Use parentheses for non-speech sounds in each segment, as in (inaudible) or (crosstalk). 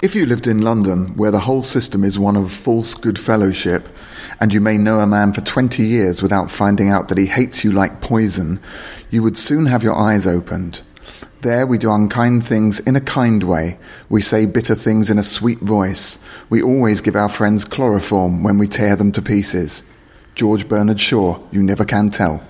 If you lived in London, where the whole system is one of false good fellowship, and you may know a man for 20 years without finding out that he hates you like poison, you would soon have your eyes opened. There we do unkind things in a kind way. We say bitter things in a sweet voice. We always give our friends chloroform when we tear them to pieces. George Bernard Shaw, you never can tell.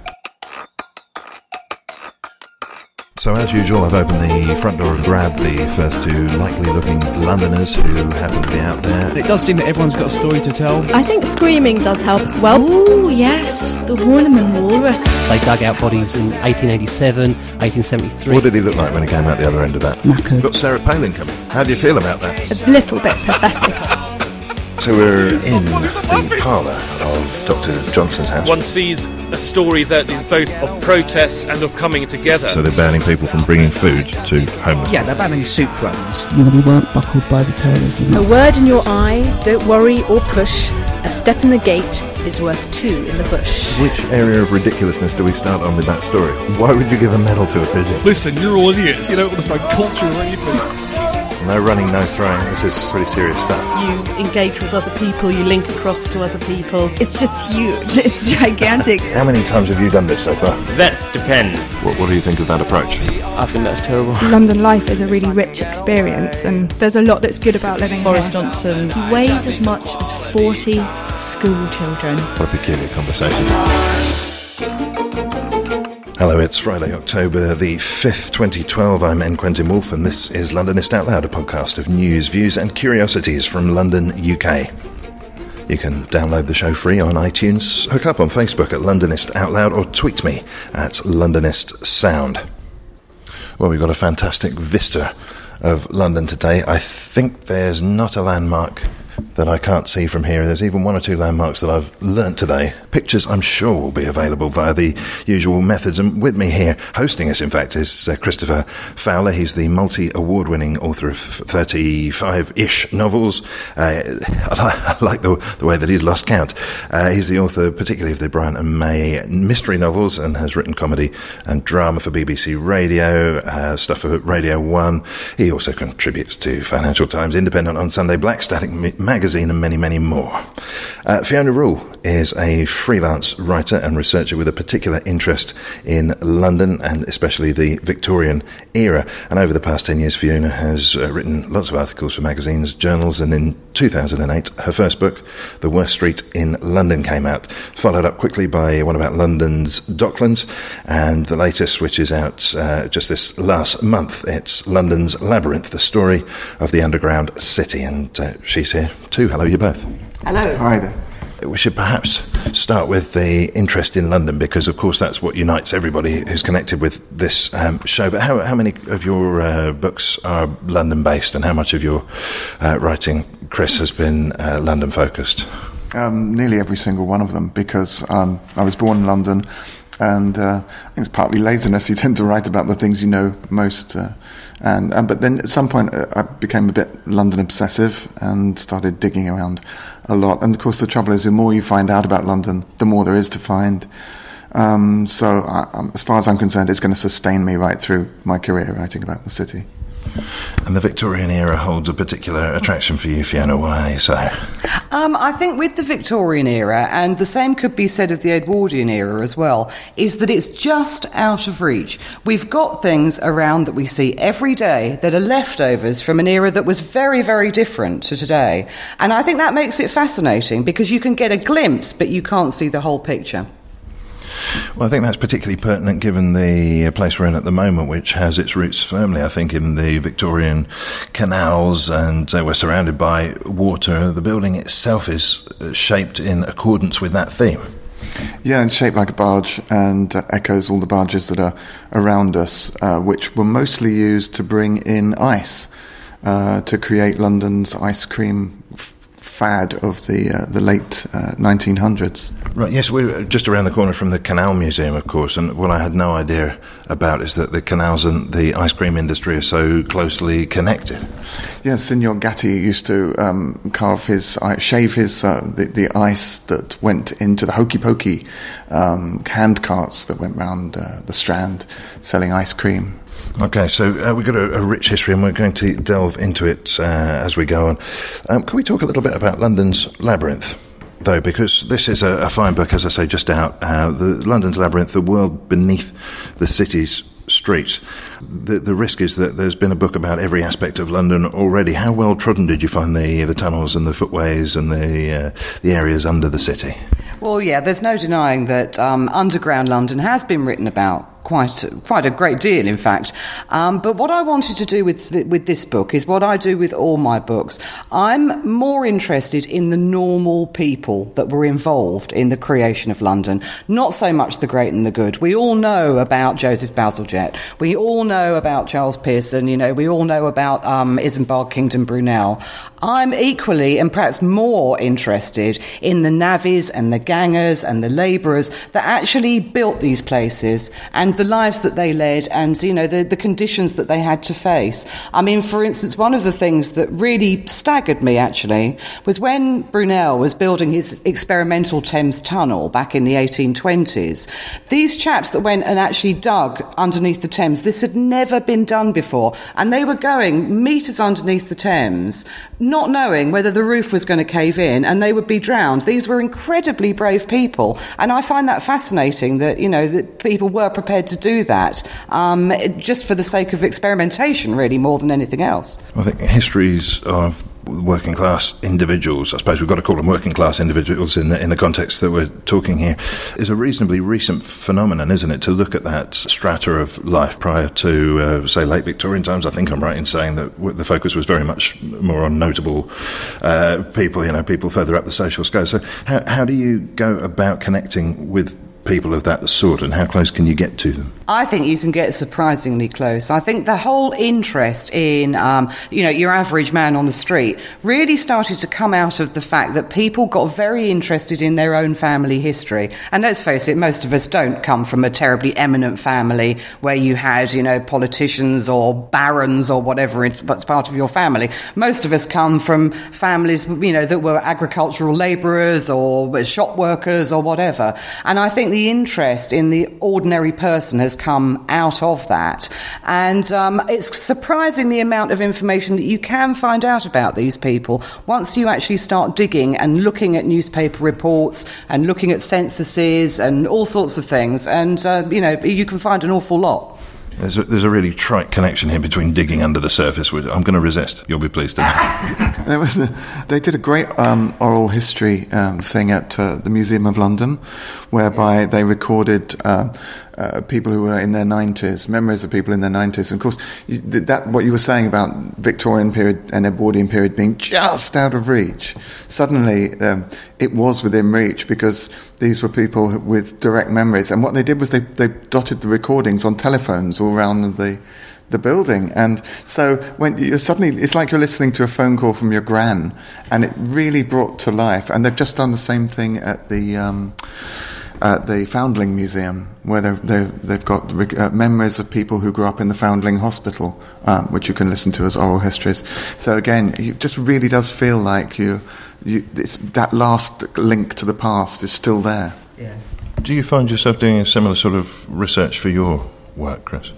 So, as usual, I've opened the front door and grabbed the first two likely looking Londoners who happen to be out there. It does seem that everyone's got a story to tell. I think screaming does help as well. Oh, yes, the Horniman Walrus. They dug out bodies in 1887, 1873. What did he look like when he came out the other end of that? Knackered. Got Sarah Palin coming. How do you feel about that? A little bit pathetic. So, we're in the parlour of Dr. Johnson's house. One sees a story that is both of protests and of coming together. So, they're banning people from bringing food to homeless. Yeah, they're banning soup runs. You really weren't buckled by the terrorism. A word in your eye, don't worry or push. A step in the gate is worth two in the bush. Which area of ridiculousness do we start on with that story? Why would you give a medal to a pigeon? Listen, you're all idiots. You don't understand culture or anything. No running, no throwing. This is pretty serious stuff. You engage with other people, you link across to other people. It's just huge. (laughs) It's gigantic. How many times have you done this so far? That depends. What, what do you think of that approach? I think that's terrible. London life is a really rich experience, and there's a lot that's good about living Boris here. Johnson weighs as much as 40 school children. What a peculiar conversation. Hello, it's Friday, October the 5th, 2012. I'm N. Quentin Woolf, and this is Londonist Out Loud, a podcast of news, views, and curiosities from London, UK. You can download the show free on iTunes, hook up on Facebook at Londonist Out Loud, or tweet me at Londonist Sound. Well, we've got a fantastic vista of London today. I think there's not a landmark that I can't see from here. There's even one or two landmarks that I've learnt today. Pictures, I'm sure, will be available via the usual methods. And with me here, hosting us, in fact, is uh, Christopher Fowler. He's the multi award winning author of 35 ish novels. Uh, (laughs) I like the, the way that he's lost count. Uh, he's the author, particularly of the Bryant and May mystery novels, and has written comedy and drama for BBC Radio, uh, stuff for Radio 1. He also contributes to Financial Times, Independent on Sunday, Black Static Magazine, and many, many more. Uh, Fiona Rule is a freelance writer and researcher with a particular interest in London and especially the Victorian era. And over the past 10 years, Fiona has uh, written lots of articles for magazines, journals, and in 2008, her first book, The Worst Street in London, came out, followed up quickly by one about London's Docklands, and the latest, which is out uh, just this last month, it's London's Labyrinth, the story of the underground city. And uh, she's here too. Hello, you both. Hello. Hi there. We should perhaps start with the interest in London because, of course, that's what unites everybody who's connected with this um, show. But how, how many of your uh, books are London based and how much of your uh, writing, Chris, has been uh, London focused? Um, nearly every single one of them because um, I was born in London and uh, I think it's partly laziness. You tend to write about the things you know most. Uh, and, and but then at some point uh, I became a bit London obsessive and started digging around a lot. And of course, the trouble is, the more you find out about London, the more there is to find. Um, so, I, um, as far as I'm concerned, it's going to sustain me right through my career writing about the city. And the Victorian era holds a particular attraction for you, Fiona. Why so? Um, I think with the Victorian era, and the same could be said of the Edwardian era as well, is that it's just out of reach. We've got things around that we see every day that are leftovers from an era that was very, very different to today. And I think that makes it fascinating because you can get a glimpse, but you can't see the whole picture. Well, I think that's particularly pertinent given the place we're in at the moment, which has its roots firmly, I think, in the Victorian canals, and uh, we're surrounded by water. The building itself is uh, shaped in accordance with that theme. Yeah, it's shaped like a barge and uh, echoes all the barges that are around us, uh, which were mostly used to bring in ice uh, to create London's ice cream fad of the uh, the late uh, 1900s. Right. Yes, we're just around the corner from the Canal Museum, of course. And what I had no idea about is that the canals and the ice cream industry are so closely connected. Yes, Signor Gatti used to um, carve his, uh, shave his uh, the, the ice that went into the hokey pokey um, hand carts that went round uh, the Strand selling ice cream. Okay, so uh, we've got a, a, rich history and we're going to delve into it uh, as we go on. Um, can we talk a little bit about London's Labyrinth? Though, because this is a, a fine book, as I say, just out. Uh, the London's Labyrinth, the world beneath the city's streets. The, the risk is that there's been a book about every aspect of London already. How well trodden did you find the the tunnels and the footways and the uh, the areas under the city? Well, yeah, there's no denying that um, underground London has been written about quite quite a great deal, in fact. Um, but what I wanted to do with with this book is what I do with all my books. I'm more interested in the normal people that were involved in the creation of London, not so much the great and the good. We all know about Joseph Bazalgette. We all know about Charles Pearson. You know, we all know about um, Isambard Kingdom Brunel. I'm equally and perhaps more interested in the navvies and the gangers and the labourers that actually built these places and the lives that they led and, you know, the, the conditions that they had to face. I mean, for instance, one of the things that really staggered me actually was when Brunel was building his experimental Thames tunnel back in the 1820s. These chaps that went and actually dug underneath the Thames, this had never been done before. And they were going metres underneath the Thames not knowing whether the roof was going to cave in and they would be drowned. These were incredibly brave people. And I find that fascinating that, you know, that people were prepared to do that um, just for the sake of experimentation, really, more than anything else. I think histories of working class individuals, I suppose we've got to call them working class individuals in the, in the context that we're talking here, is a reasonably recent phenomenon, isn't it? To look at that strata of life prior to, uh, say, late Victorian times. I think I'm right in saying that the focus was very much more on notable uh, people, you know, people further up the social scale. So, how, how do you go about connecting with people of that sort, and how close can you get to them? I think you can get surprisingly close. I think the whole interest in, um, you know, your average man on the street really started to come out of the fact that people got very interested in their own family history. And let's face it, most of us don't come from a terribly eminent family where you had, you know, politicians or barons or whatever it's part of your family. Most of us come from families, you know, that were agricultural labourers or shop workers or whatever. And I think the interest in the ordinary person has come out of that. And um, it's surprising the amount of information that you can find out about these people once you actually start digging and looking at newspaper reports and looking at censuses and all sorts of things. And, uh, you know, you can find an awful lot. There's a, there's a really trite connection here between digging under the surface. Which I'm going to resist. You'll be pleased to know. (laughs) there was a, they did a great um, oral history um, thing at uh, the Museum of London, whereby they recorded uh, uh, people who were in their 90s, memories of people in their 90s. And of course, that what you were saying about Victorian period and Edwardian period being just out of reach, suddenly um, it was within reach because these were people with direct memories. And what they did was they, they dotted the recordings on telephones all around the the building. And so when you suddenly, it's like you're listening to a phone call from your gran, and it really brought to life. And they've just done the same thing at the. Um, at the Foundling Museum, where they've, they've got uh, memories of people who grew up in the Foundling Hospital, um, which you can listen to as oral histories. So again, it just really does feel like you you, that last link to the past is still there. Yeah. Do you find yourself doing a similar sort of research for your work, Chris?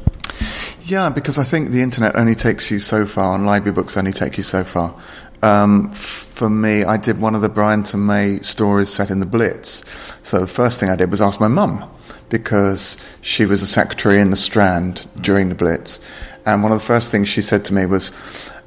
Yeah, because I think the internet only takes you so far, and library books only take you so far. Um, for me, I did one of the Bryant May stories set in the Blitz. So the first thing I did was ask my mum because she was a secretary in the Strand during the Blitz. And one of the first things she said to me was,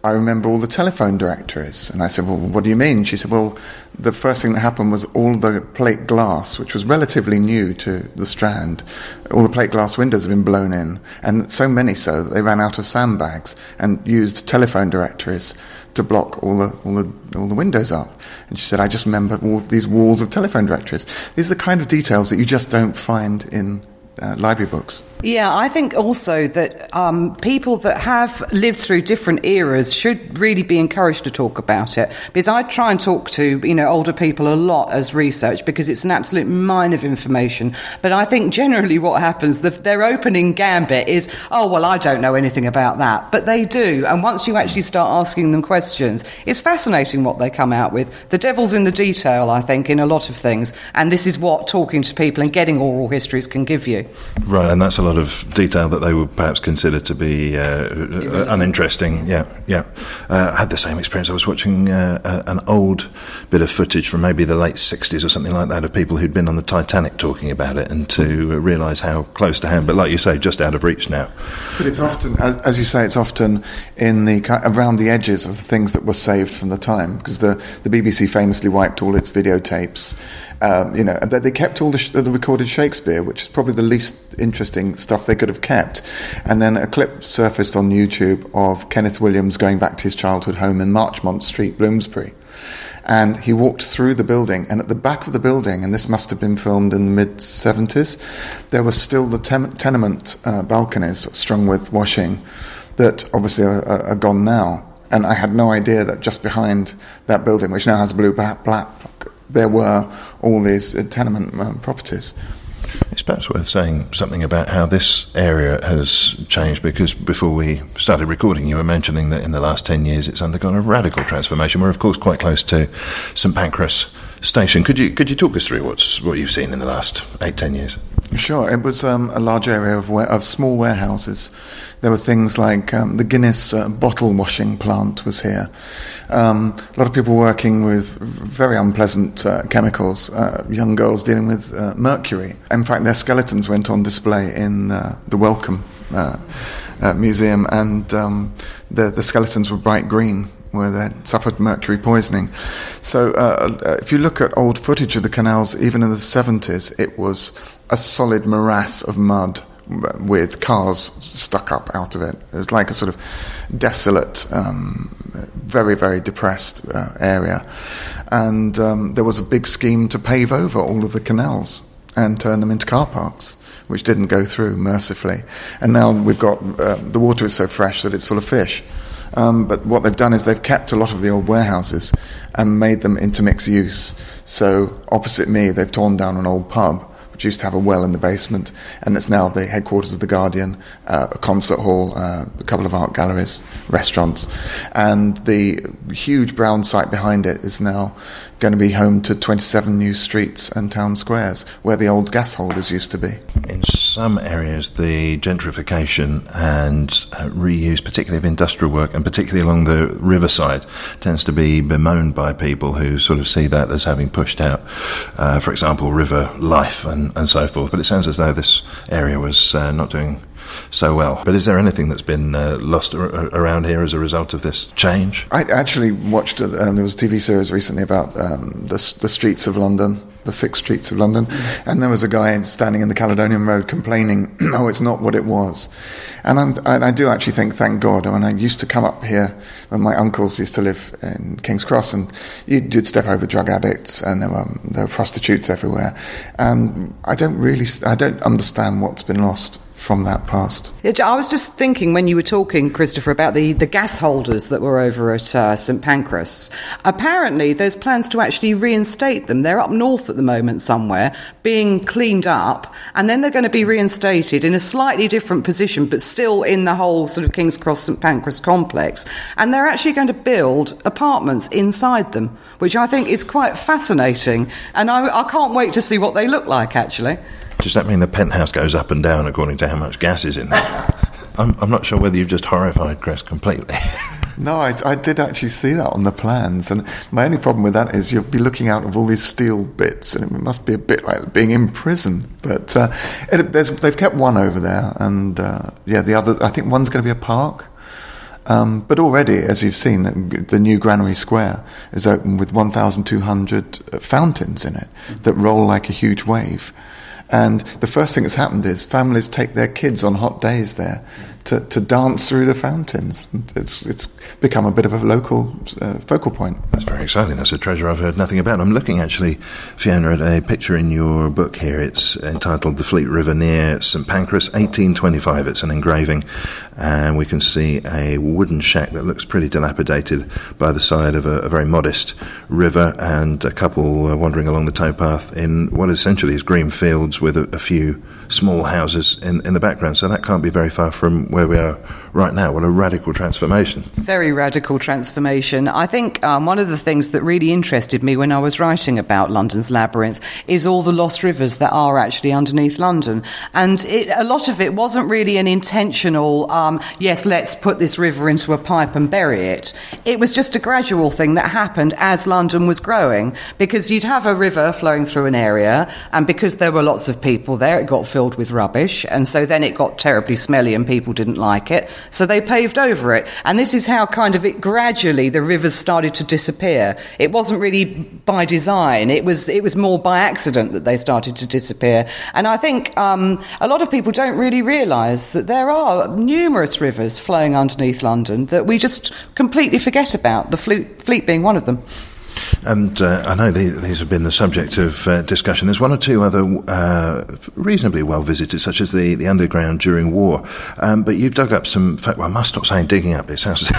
I remember all the telephone directories. And I said, Well, what do you mean? She said, Well, the first thing that happened was all the plate glass, which was relatively new to the Strand, all the plate glass windows had been blown in. And so many so that they ran out of sandbags and used telephone directories to block all the, all the, all the windows up. And she said, I just remember all these walls of telephone directories. These are the kind of details that you just don't find in uh, library books. Yeah, I think also that um, people that have lived through different eras should really be encouraged to talk about it. Because I try and talk to you know older people a lot as research because it's an absolute mine of information. But I think generally what happens, the, their opening gambit is, oh well, I don't know anything about that, but they do. And once you actually start asking them questions, it's fascinating what they come out with. The devil's in the detail, I think, in a lot of things. And this is what talking to people and getting oral histories can give you. Right, and that's a lot of detail that they would perhaps consider to be uh, uninteresting. Yeah, yeah. Uh, I had the same experience. I was watching uh, an old bit of footage from maybe the late 60s or something like that of people who'd been on the Titanic talking about it and to realise how close to hand, but like you say, just out of reach now. But it's often, as, as you say, it's often in the around the edges of the things that were saved from the time because the, the BBC famously wiped all its videotapes um, you know, they kept all the, sh- the, recorded Shakespeare, which is probably the least interesting stuff they could have kept. And then a clip surfaced on YouTube of Kenneth Williams going back to his childhood home in Marchmont Street, Bloomsbury. And he walked through the building, and at the back of the building, and this must have been filmed in the mid 70s, there were still the ten- tenement uh, balconies strung with washing that obviously are, are, gone now. And I had no idea that just behind that building, which now has a blue black there were all these uh, tenement um, properties. It's perhaps worth saying something about how this area has changed because before we started recording, you were mentioning that in the last 10 years it's undergone a radical transformation. We're, of course, quite close to St Pancras Station. Could you, could you talk us through what's, what you've seen in the last eight, 10 years? Sure. It was um, a large area of, of small warehouses. There were things like um, the Guinness uh, bottle washing plant was here. Um, a lot of people working with very unpleasant uh, chemicals. Uh, young girls dealing with uh, mercury. In fact, their skeletons went on display in uh, the Wellcome uh, Museum, and um, the, the skeletons were bright green where they suffered mercury poisoning. So, uh, if you look at old footage of the canals, even in the 70s, it was a solid morass of mud with cars stuck up out of it. It was like a sort of desolate, um, very, very depressed uh, area. And um, there was a big scheme to pave over all of the canals and turn them into car parks, which didn't go through, mercifully. And now we've got uh, the water is so fresh that it's full of fish. Um, but what they've done is they've kept a lot of the old warehouses and made them into mixed use. So opposite me, they've torn down an old pub which used to have a well in the basement, and it's now the headquarters of the Guardian, uh, a concert hall, uh, a couple of art galleries, restaurants, and the huge brown site behind it is now going to be home to 27 new streets and town squares where the old gas holders used to be. In some areas, the gentrification and uh, reuse, particularly of industrial work and particularly along the riverside, tends to be bemoaned by people who sort of see that as having pushed out, uh, for example, river life and, and so forth. But it sounds as though this area was uh, not doing so well. But is there anything that's been uh, lost ar- around here as a result of this change? I actually watched, um, there was a TV series recently about um, the, the streets of London the six streets of London, and there was a guy standing in the Caledonian Road complaining, (clears throat) "Oh, it's not what it was." And I do actually think, thank God. When I used to come up here, when my uncles used to live in King's Cross, and you'd, you'd step over drug addicts, and there were there were prostitutes everywhere, and I don't really, I don't understand what's been lost from that past. I was just thinking when you were talking, Christopher, about the, the gas holders that were over at uh, St Pancras. Apparently, there's plans to actually reinstate them. They're up north at the moment somewhere, being cleaned up, and then they're going to be reinstated in a slightly different position, but still in the whole sort of King's Cross St Pancras complex. And they're actually going to build apartments inside them, which I think is quite fascinating. And I, I can't wait to see what they look like, actually. Does that mean the penthouse goes up and down according to how much gas is in there? (laughs) I'm, I'm not sure whether you've just horrified Chris completely. (laughs) No, I, I, did actually see that on the plans, and my only problem with that is you'll be looking out of all these steel bits, and it must be a bit like being in prison. But uh, it, they've kept one over there, and uh, yeah, the other. I think one's going to be a park. Um, but already, as you've seen, the new Granary Square is open with 1,200 fountains in it that roll like a huge wave. And the first thing that's happened is families take their kids on hot days there to, to dance through the fountains. It's, it's become a bit of a local uh, focal point. That's very exciting. That's a treasure I've heard nothing about. I'm looking actually, Fiona, at a picture in your book here. It's entitled The Fleet River near St Pancras, 1825. It's an engraving, and we can see a wooden shack that looks pretty dilapidated by the side of a, a very modest river and a couple uh, wandering along the towpath in what essentially is green fields with a, a few small houses in, in the background. So that can't be very far from where we are right now. What a radical transformation. Very radical transformation. I think um, one of the things that really interested me when I was writing about London's labyrinth is all the lost rivers that are actually underneath London. And it, a lot of it wasn't really an intentional, um, yes, let's put this river into a pipe and bury it. It was just a gradual thing that happened as London was growing because you'd have a river flowing through an area, and because there were lots of people there, it got filled with rubbish. And so then it got terribly smelly and people didn't like it. So they paved over it. And this is how kind of it gradually the rivers started to disappear. It wasn't really by design. It was, it was more by accident that they started to disappear. And I think um, a lot of people don't really realise that there are numerous rivers flowing underneath London that we just completely forget about, the Fleet being one of them. And uh, I know these have been the subject of uh, discussion. There's one or two other uh, reasonably well visited, such as the, the underground during war. Um, but you've dug up some. Well, I must stop saying digging up. It sounds (laughs)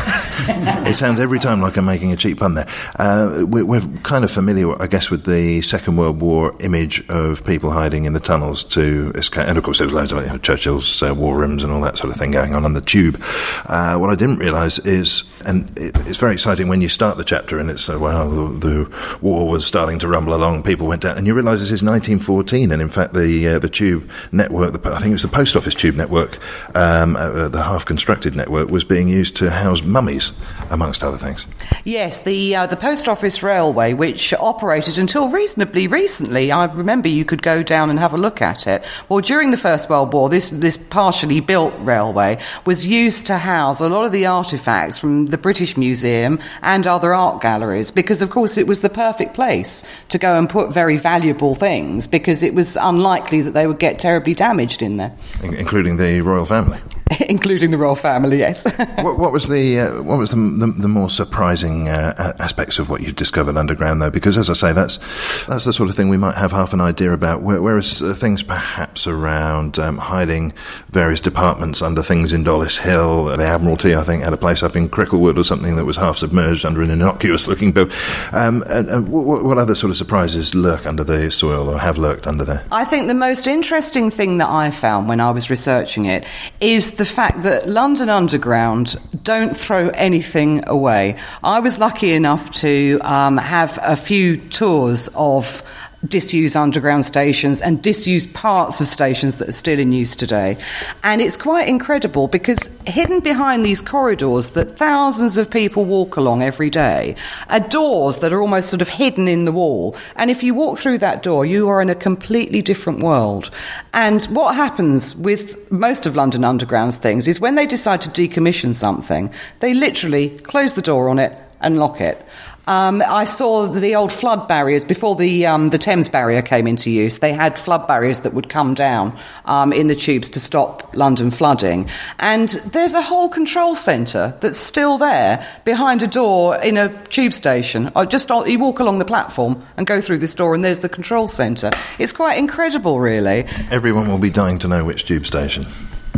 it sounds every time like I'm making a cheap pun there. Uh, we, are kind of familiar, I guess, with the Second World War image of people hiding in the tunnels to escape. And of course, there was loads of you know, Churchill's uh, war rooms and all that sort of thing going on on the tube. Uh, what I didn't realise is, and it, it's very exciting when you start the chapter and it's well the war was starting to rumble along, people went down, and you realise this is 1914, and in fact the uh, the tube network, the, I think it was the post office tube network, um, uh, the half constructed network, was being used to house mummies, amongst other things. Yes, the uh, the post office railway, which operated until reasonably recently, I remember you could go down and have a look at it. Well, during the First World War, this this partially built railway was used to house a lot of the artifacts from the British Museum and other art galleries, because of course it was the perfect place to go and put very valuable things because it was unlikely that they would get terribly damaged in there. Including the royal family? (laughs) including the royal family. Yes. (laughs) what, what, was the uh, what was the, the, the more surprising uh, aspects of what you've discovered underground, though? Because as I say, that's that's the sort of thing we might have half an idea about. Whereas uh, things perhaps around um, hiding various departments under things in Dollis Hill, the Admiralty, I think, had a place up in Cricklewood or something that was half submerged under an innocuous-looking bill. Um, and, and what, what other sort of surprises lurk under the soil or have lurked under there? I think the most interesting thing that I found when I was researching it is the fact that London Underground don't throw anything away. I was lucky enough to um, have a few tours of disused underground stations and disused parts of stations that are still in use today. And it's quite incredible because hidden behind these corridors that thousands of people walk along every day are doors that are almost sort of hidden in the wall. And if you walk through that door, you are in a completely different world. And what happens with most of London Underground's things is when they decide to decommission something, they literally close the door on it and lock it. Um, I saw the old flood barriers before the um, the Thames barrier came into use. They had flood barriers that would come down um, in the tubes to stop London flooding. And there's a whole control centre that's still there behind a door in a tube station. Or just you walk along the platform and go through this door, and there's the control centre. It's quite incredible, really. Everyone will be dying to know which tube station.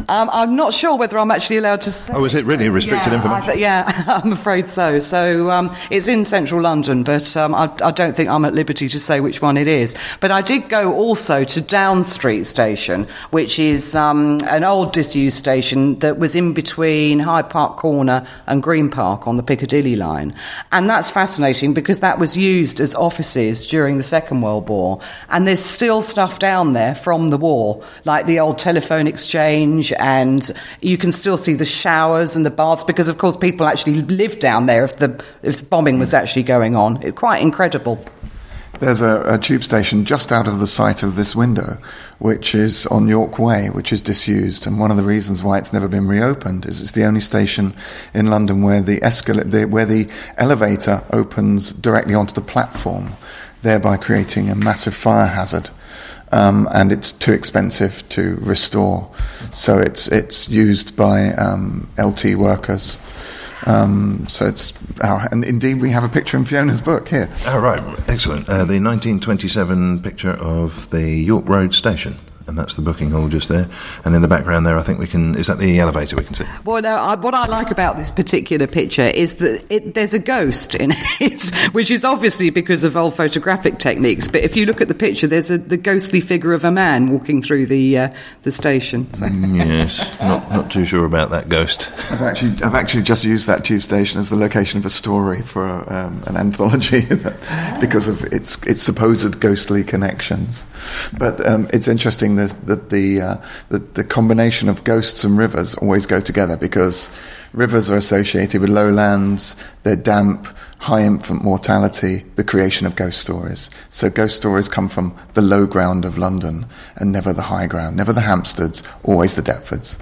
Um, I'm not sure whether I'm actually allowed to say. Oh, is it really restricted yeah, information? I, yeah, (laughs) I'm afraid so. So um, it's in central London, but um, I, I, don't think I'm at liberty to say which one it is. But I did go also to Down Street Station, which is um, an old disused station that was in between Hyde Park Corner and Green Park on the Piccadilly line. And that's fascinating because that was used as offices during the Second World War. And there's still stuff down there from the war, like the old telephone exchange, and you can still see the showers and the baths because, of course, people actually lived down there if the if bombing was actually going on. It's quite incredible. There's a, a, tube station just out of the sight of this window, which is on York Way, which is disused. And one of the reasons why it's never been reopened is it's the only station in London where the, escal- the, where the elevator opens directly onto the platform, thereby creating a massive fire hazard. Um, and it's too expensive to restore. So it's, it's used by um, LT workers. Um, so it's, and indeed we have a picture in Fiona's book here. Oh, right, excellent. Uh, the 1927 picture of the York Road station and that's the booking hall just there. And in the background there, I think we can. Is that the elevator we can see? Well, no. I, what I like about this particular picture is that it, there's a ghost in (laughs) it, which is obviously because of old photographic techniques. But if you look at the picture, there's a, the ghostly figure of a man walking through the uh, the station. So. Mm, yes, not not too sure about that ghost. I've actually I've actually just used that tube station as the location of a story for um, an anthology (laughs) because of its its supposed ghostly connections. But um, it's interesting the, uh, the, the combination of ghosts and rivers always go together because rivers are associated with lowlands, they're damp, high infant mortality, the creation of ghost stories. So ghost stories come from the low ground of London and never the high ground, never the Hampsteads, always the Deptfords.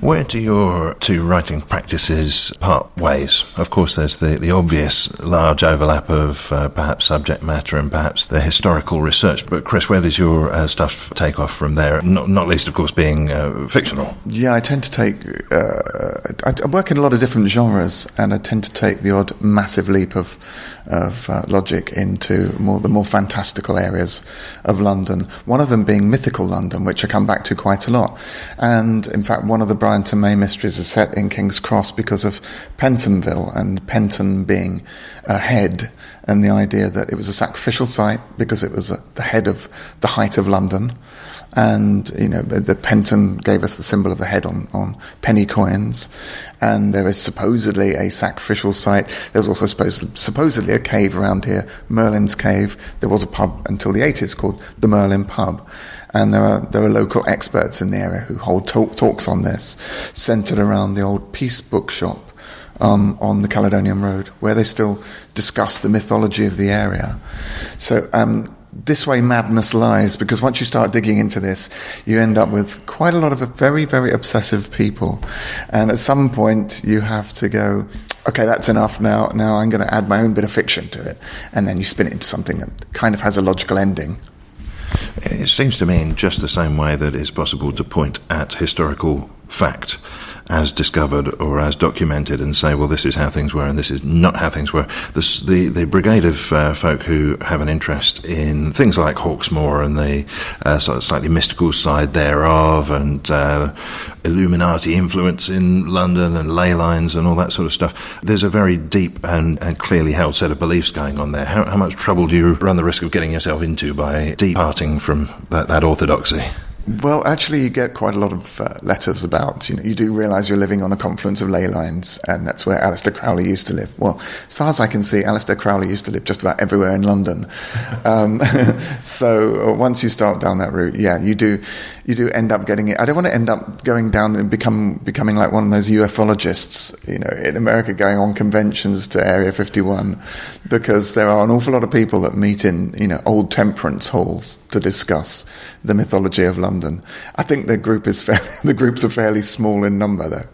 Where do your two writing practices part ways? Of course, there's the, the obvious large overlap of uh, perhaps subject matter and perhaps the historical research. But, Chris, where does your uh, stuff take off from there? Not, not least, of course, being uh, fictional. Yeah, I tend to take. Uh, I, I, work in a lot of different genres, and I tend to take the odd massive leap of of uh, logic into more the more fantastical areas of London. One of them being mythical London, which I come back to quite a lot. And in fact, one of the Bryant and May mysteries is set in King's Cross because of Pentonville and Penton being a head and the idea that it was a sacrificial site because it was a, the head of the height of London and you know the Penton gave us the symbol of the head on, on penny coins, and there is supposedly a sacrificial site. There's also supposed, supposedly a cave around here, Merlin's Cave. There was a pub until the 80s called the Merlin Pub, and there are there are local experts in the area who hold talk, talks on this, centered around the old Peace Bookshop. Um, on the Caledonian Road, where they still discuss the mythology of the area. So um, this way madness lies because once you start digging into this, you end up with quite a lot of very, very obsessive people. And at some point, you have to go, okay, that's enough now. Now I'm going to add my own bit of fiction to it. And then you spin it into something that kind of has a logical ending. It seems to me, in just the same way that it's possible to point at historical fact as discovered or as documented and say, well, this is how things were and this is not how things were. The, the brigade of uh, folk who have an interest in things like Hawksmoor and the uh, sort of slightly mystical side thereof and uh, Illuminati influence in London and ley lines and all that sort of stuff. There's a very deep and, and clearly held set of beliefs going on there. How, how much trouble do you run the risk of getting yourself into by departing from that, that orthodoxy? Well, actually, you get quite a lot of uh, letters about, you know, you do realise you're living on a confluence of ley lines, and that's where Aleister Crowley used to live. Well, as far as I can see, Aleister Crowley used to live just about everywhere in London. (laughs) Um, (laughs) so uh, once you start down that route, yeah, you do, you do end up getting it. I don't want to end up going down and become becoming like one of those ufologists, you know, in America, going on conventions to Area 51, because there are an awful lot of people that meet in, you know, old temperance halls to discuss the mythology of London. I think the group is (laughs) the groups are fairly small in number, though.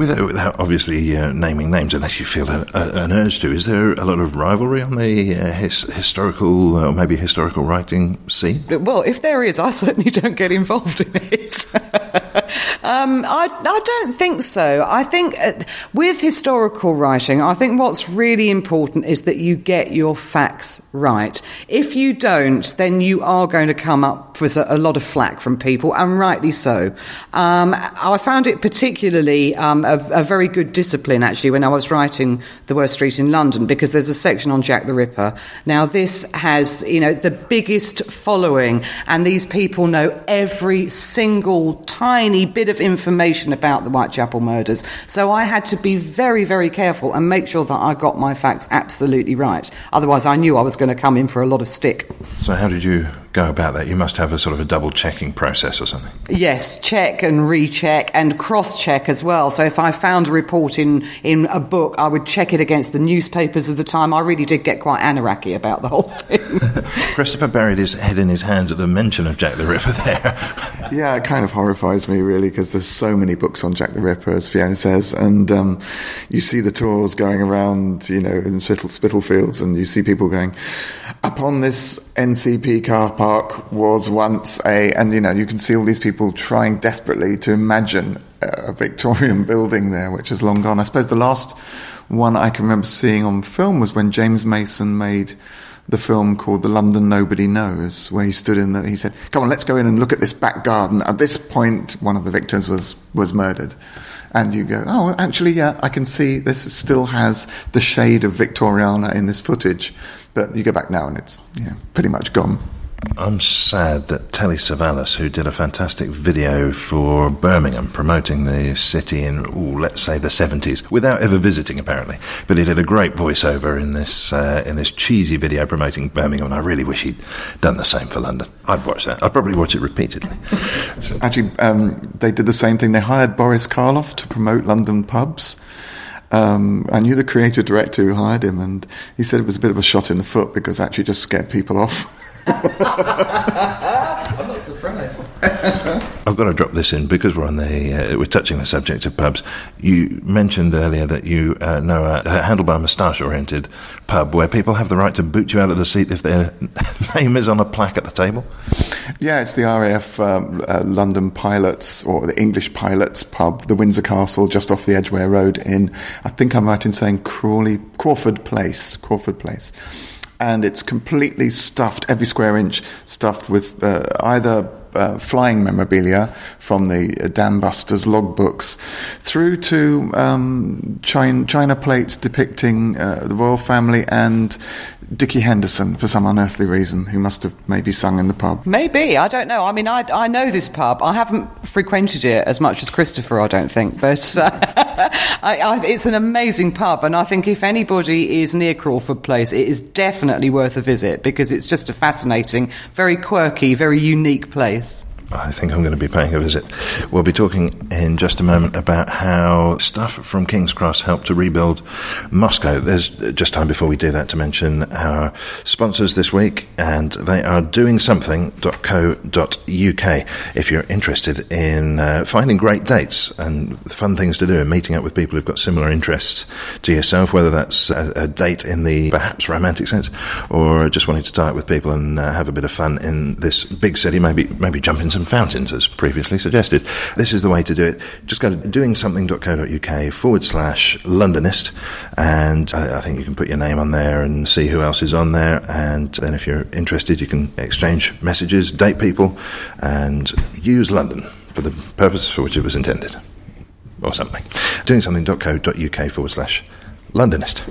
Without, without obviously uh, naming names, unless you feel a, a, an urge to, is there a lot of rivalry on the uh, his, historical or maybe historical writing scene? Well, if there is, I certainly don't get involved in it. (laughs) um, I, I don't think so. I think uh, with historical writing, I think what's really important is that you get your facts right. If you don't, then you are going to come up with a, a lot of flack from people, and rightly so. Um, I found it particularly um, a, a, very good discipline, actually, when I was writing The Worst Street in London, because there's a section on Jack the Ripper. Now, this has, you know, the biggest following, and these people know every single tiny bit of information about the Whitechapel murders. So I had to be very, very careful and make sure that I got my facts absolutely right. Otherwise, I knew I was going to come in for a lot of stick. So, how did you go about that? You must have a sort of a double checking process or something. Yes, check and recheck and cross check as well. So if I found a report in, in a book, I would check it against the newspapers of the time. I really did get quite anarchy about the whole thing. (laughs) Christopher buried his head in his hands at the mention of Jack the Ripper there. (laughs) yeah, it kind of horrifies me really because there's so many books on Jack the Ripper, as Fiona says, and um, you see the tours going around, you know, in Spittle, Spitalfields, and you see people going, upon this NCP car park was once a, and you know, you can see all these people trying desperately to imagine a Victorian (laughs) building there, which is long gone. I suppose the last one I can remember seeing on film was when James Mason made the film called The London Nobody Knows, where he stood in the, he said, come on, let's go in and look at this back garden. At this point, one of the victims was, was murdered. And you go, oh, actually, yeah, I can see this still has the shade of Victoriana in this footage. But you go back now and it's yeah, pretty much gone. I'm sad that Telly Savalas, who did a fantastic video for Birmingham promoting the city in, ooh, let's say, the 70s, without ever visiting apparently, but he did a great voiceover in this uh, in this cheesy video promoting Birmingham, and I really wish he'd done the same for London. I'd watch that. I'd probably watch it repeatedly. (laughs) Actually, um, they did the same thing. They hired Boris Karloff to promote London pubs. Um, I knew the creative director who hired him, and he said it was a bit of a shot in the foot because actually just scared people off. (laughs) I'm not surprised. I've got to drop this in because we're on the uh, we're touching the subject of pubs. You mentioned earlier that you uh, know a, a handlebar moustache-oriented pub where people have the right to boot you out of the seat if their (laughs) name is on a plaque at the table. Yeah, it's the RAF um, uh, London Pilots or the English Pilots pub, the Windsor Castle, just off the Edgware Road in. I think I'm right in saying Crawley Crawford Place. Crawford Place and it's completely stuffed, every square inch stuffed with uh, either uh, flying memorabilia from the uh, Dam Busters logbooks through to um, china, china, plates depicting uh, the royal family and Dickie Henderson for some unearthly reason, who must have maybe sung in the pub. Maybe, I don't know. I mean, I, I know this pub. I haven't frequented it as much as Christopher, I don't think, but uh, (laughs) I, I, it's an amazing pub, and I think if anybody is near Crawford Place, it is definitely worth a visit because it's just a fascinating, very quirky, very unique place. I think I'm going to be paying a visit. We'll be talking in just a moment about how stuff from King's Cross helped to rebuild Moscow. There's just time before we do that to mention our sponsors this week, and they are doingsomething.co.uk. If you're interested in uh, finding great dates and fun things to do and meeting up with people who've got similar interests to yourself, whether that's a, a date in the perhaps romantic sense or just wanting to tie up with people and uh, have a bit of fun in this big city, maybe maybe jump in some fountains, as previously suggested. This is the way to do it. Just go to doingsomething.co.uk forward slash Londonist, and I, I think you can put your name on there and see who else is on there. And then if you're interested, you can exchange messages, date people, and use London for the purpose for which it was intended. Or something. Doingsomething.co.uk forward slash Londonist.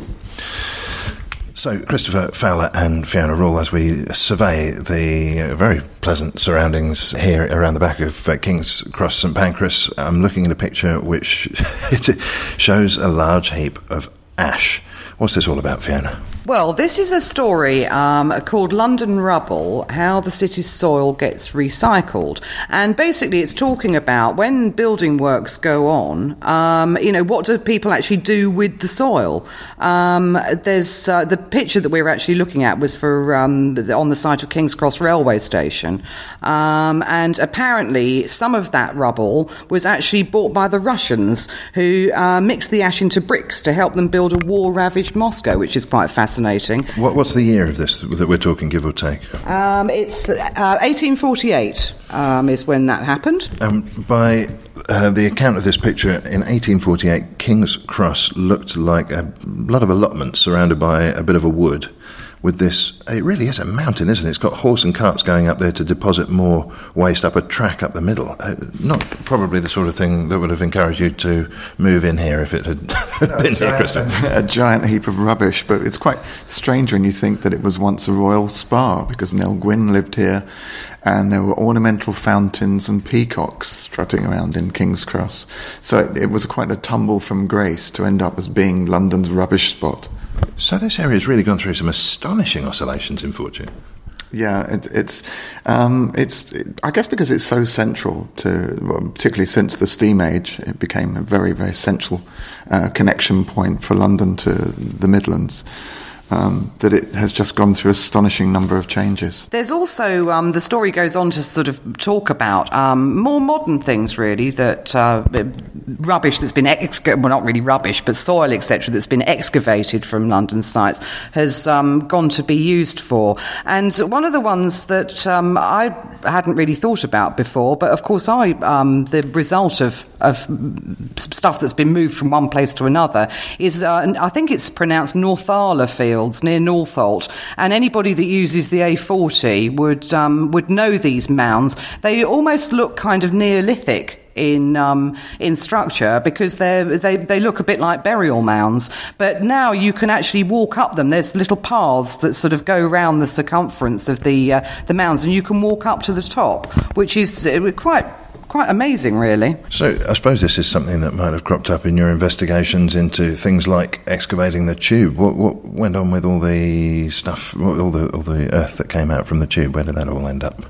So, Christopher Fowler and Fiona Rule, as we survey the very pleasant surroundings here around the back of uh, King's Cross St Pancras, I'm looking at a picture which (laughs) shows a large heap of ash. What's this all about, Fiona? Well, this is a story um, called London Rubble How the City's Soil Gets Recycled. And basically, it's talking about when building works go on, um, you know, what do people actually do with the soil? Um, there's uh, the picture that we were actually looking at was for um, on the site of King's Cross Railway Station. Um, and apparently, some of that rubble was actually bought by the Russians who uh, mixed the ash into bricks to help them build a war ravaged Moscow, which is quite fascinating fascinating. What, what's the year of this that we're talking, give or take? Um, it's uh, 1848 um, is when that happened. Um, by uh, the account of this picture in 1848, King's Cross looked like a lot of allotments surrounded by a bit of a wood with this. It really is a mountain, isn't it? It's got horse and carts going up there to deposit more waste up a track up the middle. Uh, not probably the sort of thing that would have encouraged you to move in here if it had (laughs) been here, Christian. (laughs) A giant heap of rubbish, but it's quite strange when you think that it was once a royal spa because Nell Gwyn lived here and there were ornamental fountains and peacocks strutting around in King's Cross. So it, it was quite a tumble from grace to end up as being London's rubbish spot. So this area has really gone through some astonishing oscillations in fortune. Yeah, it, it's um, it's it, I guess because it's so central to, well, particularly since the steam age, it became a very very central uh, connection point for London to the Midlands um, that it has just gone through an astonishing number of changes. There's also um, the story goes on to sort of talk about um, more modern things, really that uh, rubbish that's been well, not really rubbish, but soil, etc., that's been excavated from London sites has um, gone to be used for. And one of the ones that um, I hadn't really thought about before, but of course, I um, the result of of stuff that's been moved from one place to another is uh, I think it's pronounced Northala Field fields near Northolt, and anybody that uses the A40 would um, would know these mounds. They almost look kind of Neolithic in um, in structure because they they look a bit like burial mounds. But now you can actually walk up them. There's little paths that sort of go around the circumference of the uh, the mounds, and you can walk up to the top, which is uh, quite quite amazing, really. So, I suppose this is something that might have cropped up in your investigations into things like excavating the tube. What, what went on with all the stuff, all the all the earth that came out from the tube? Where did that all end up?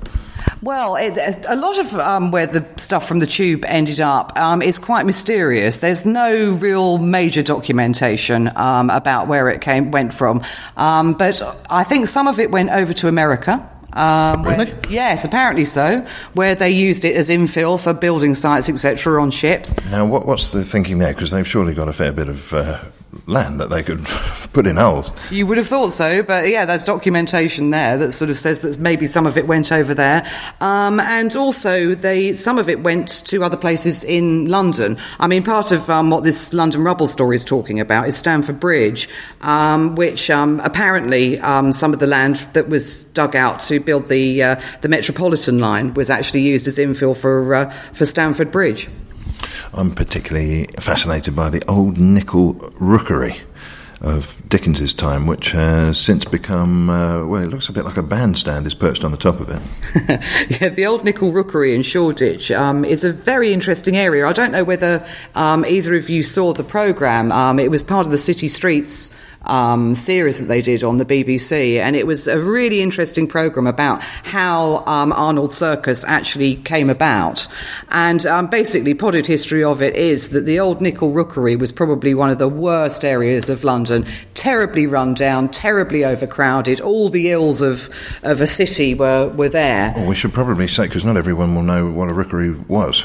Well, it, a lot of um, where the stuff from the tube ended up um, is quite mysterious. There's no real major documentation um, about where it came went from, um, but I think some of it went over to America. Um, really? Where, yes, apparently so. Where they used it as infill for building sites, etc., on ships. Now, what, what's the thinking there? Because they've surely got a fair bit of uh, land that they could (laughs) put in holes. You would have thought so, but yeah, there's documentation there that sort of says that maybe some of it went over there, um, and also they some of it went to other places in London. I mean, part of um, what this London rubble story is talking about is Stamford Bridge, um, which um, apparently um, some of the land that was dug out to build the uh, the Metropolitan line was actually used as infill for uh, for Stamford Bridge. I'm particularly fascinated by the old Nichol rookery of Dickens's time, which has since become, uh, well, it looks a bit like a bandstand is perched on the top of it. (laughs) yeah, the old Nichol Rookery in Shoreditch um, is a very interesting area. I don't know whether um, either of you saw the programme. Um, it was part of the City Streets um, series that they did on the BBC, and it was a really interesting program about how um, Arnold Circus actually came about. And um, basically, potted history of it is that the old Nichol Rookery was probably one of the worst areas of London, terribly run down, terribly overcrowded. All the ills of of a city were were there. Well, we should probably say because not everyone will know what a rookery was.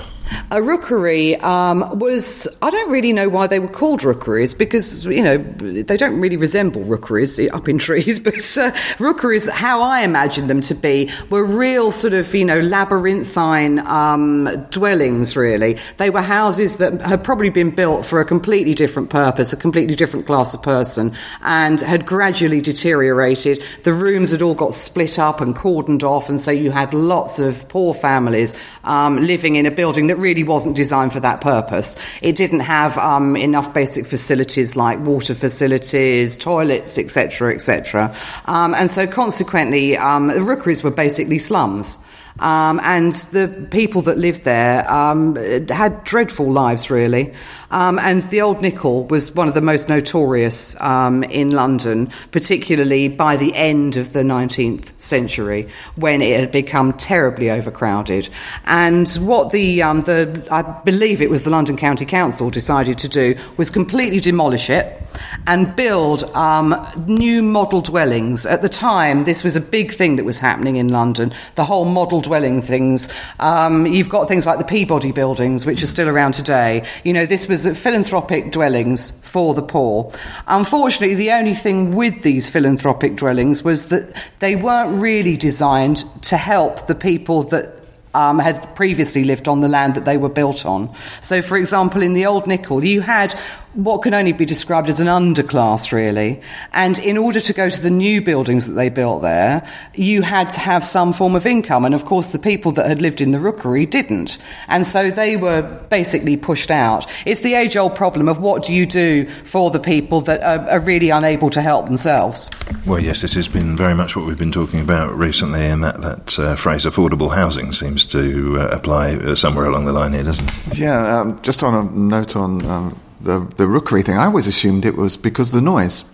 A rookery um, was, I don't really know why they were called rookeries because, you know, they don't really resemble rookeries up in trees, (laughs) but uh, rookeries, how I imagined them to be, were real sort of, you know, labyrinthine um, dwellings, really. They were houses that had probably been built for a completely different purpose, a completely different class of person, and had gradually deteriorated. The rooms had all got split up and cordoned off, and so you had lots of poor families um, living in a building that that really wasn't designed for that purpose. It didn't have um, enough basic facilities like water facilities, toilets, etc., etc. Um, and so, consequently, um, the rookeries were basically slums. Um, and the people that lived there um, had dreadful lives, really. Um, and the Old Nichol was one of the most notorious um, in London, particularly by the end of the 19th century when it had become terribly overcrowded. And what the, um, the I believe it was the London County Council decided to do was completely demolish it and build um, new model dwellings. At the time, this was a big thing that was happening in London, the whole model dwelling things. Um, you've got things like the Peabody buildings, which are still around today. You know, this was philanthropic dwellings for the poor. Unfortunately, the only thing with these philanthropic dwellings was that they weren't really designed to help the people that um, had previously lived on the land that they were built on. So, for example, in the Old Nichol, you had what can only be described as an underclass, really. And in order to go to the new buildings that they built there, you had to have some form of income. And of course, the people that had lived in the rookery didn't. And so they were basically pushed out. It's the age old problem of what do you do for the people that are, are really unable to help themselves. Well, yes, this has been very much what we've been talking about recently, and that, that uh, phrase affordable housing seems to uh, apply uh, somewhere along the line here, doesn't it? Yeah, um, just on a note on. Um, the, the rookery thing, I always assumed it was because of the noise.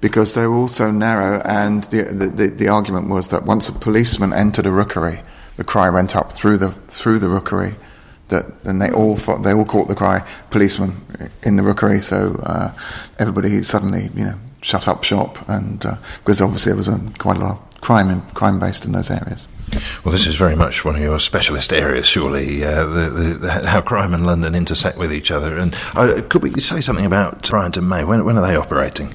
Because they were all so narrow, and the, the, the, the argument was that once a policeman entered a rookery, the cry went up through the, through the rookery. That, and they all thought, they all caught the cry policeman in the rookery, so uh, everybody suddenly you know shut up shop, and uh, because obviously there was a, quite a lot of crime in, crime based in those areas. Well, this is very much one of your specialist areas, surely, uh, the, the, how crime and London intersect with each other. And uh, could we say something about Bryant and May? When, when are they operating?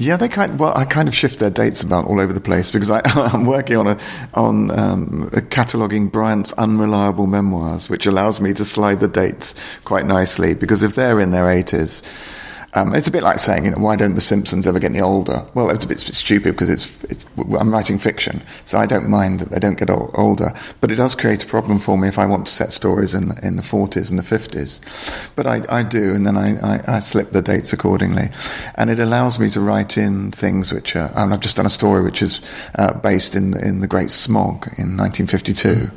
Yeah, they kind well, I kind of shift their dates about all over the place because I, (laughs) am working on a on um, a cataloguing Bryant's unreliable memoirs, which allows me to slide the dates quite nicely. Because if they're in their eighties, um, it's a bit like saying, you know, why don't the Simpsons ever get any older? Well, it's a bit, stupid because it's, it's, I'm writing fiction, so I don't mind that they don't get older. But it does create a problem for me if I want to set stories in in the 40s and the 50s. But I, I do, and then I, I, I slip the dates accordingly. And it allows me to write in things which are, and I've just done a story which is uh, based in, in the Great Smog in 1952.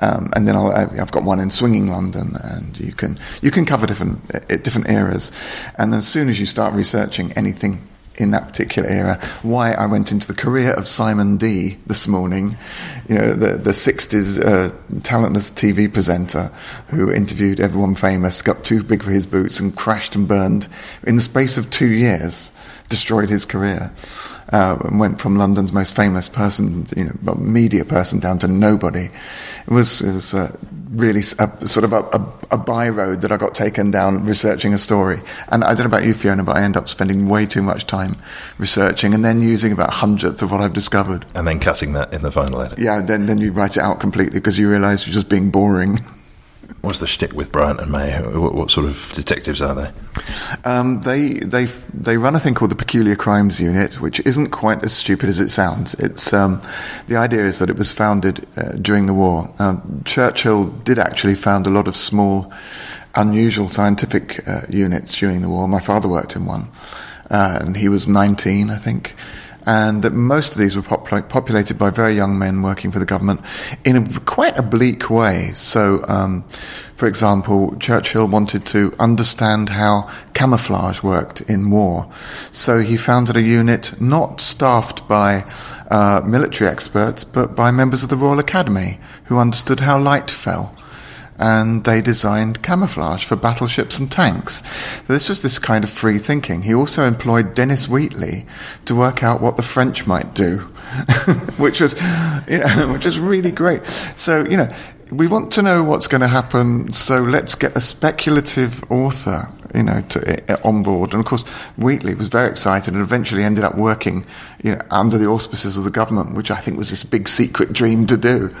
Um, and then i have got one in swinging London, and you can you can cover different uh, different eras. And as soon as you start researching anything in that particular era, why I went into the career of Simon Dee this morning, you know, the, the 60s uh, talentless TV presenter who interviewed everyone famous, got too big for his boots and crashed and burned in the space of two years, destroyed his career uh, and went from London's most famous person, you know, media person, down to nobody. It was, it was uh, really a, sort of a, a, a by road that I got taken down researching a story. And I don't know about you, Fiona, but I end up spending way too much time researching and then using about a hundredth of what I've discovered. And then cutting that in the final edit. Yeah, then, then you write it out completely because you realise you're just being boring. (laughs) What's the shtick with Bryant and May? What, what sort of detectives are they? Um, they they they run a thing called the Peculiar Crimes Unit, which isn't quite as stupid as it sounds. It's um, the idea is that it was founded uh, during the war. Churchill did actually found a lot of small, unusual scientific uh, units during the war. My father worked in one, uh, and he was 19, I think and that most of these were populated by very young men working for the government in a quite a bleak way. So, um, for example, Churchill wanted to understand how camouflage worked in war. So he founded a unit not staffed by uh, military experts, but by members of the Royal Academy who understood how light fell and they designed camouflage for battleships and tanks. This was this kind of free thinking. He also employed Dennis Wheatley to work out what the French might do, (laughs) which was, you know, (laughs) which was really great. So, you know, we want to know what's going to happen, so let's get a speculative author, you know, to, uh, on board. And of course, Wheatley was very excited and eventually ended up working, you know, under the auspices of the government, which I think was this big secret dream to do.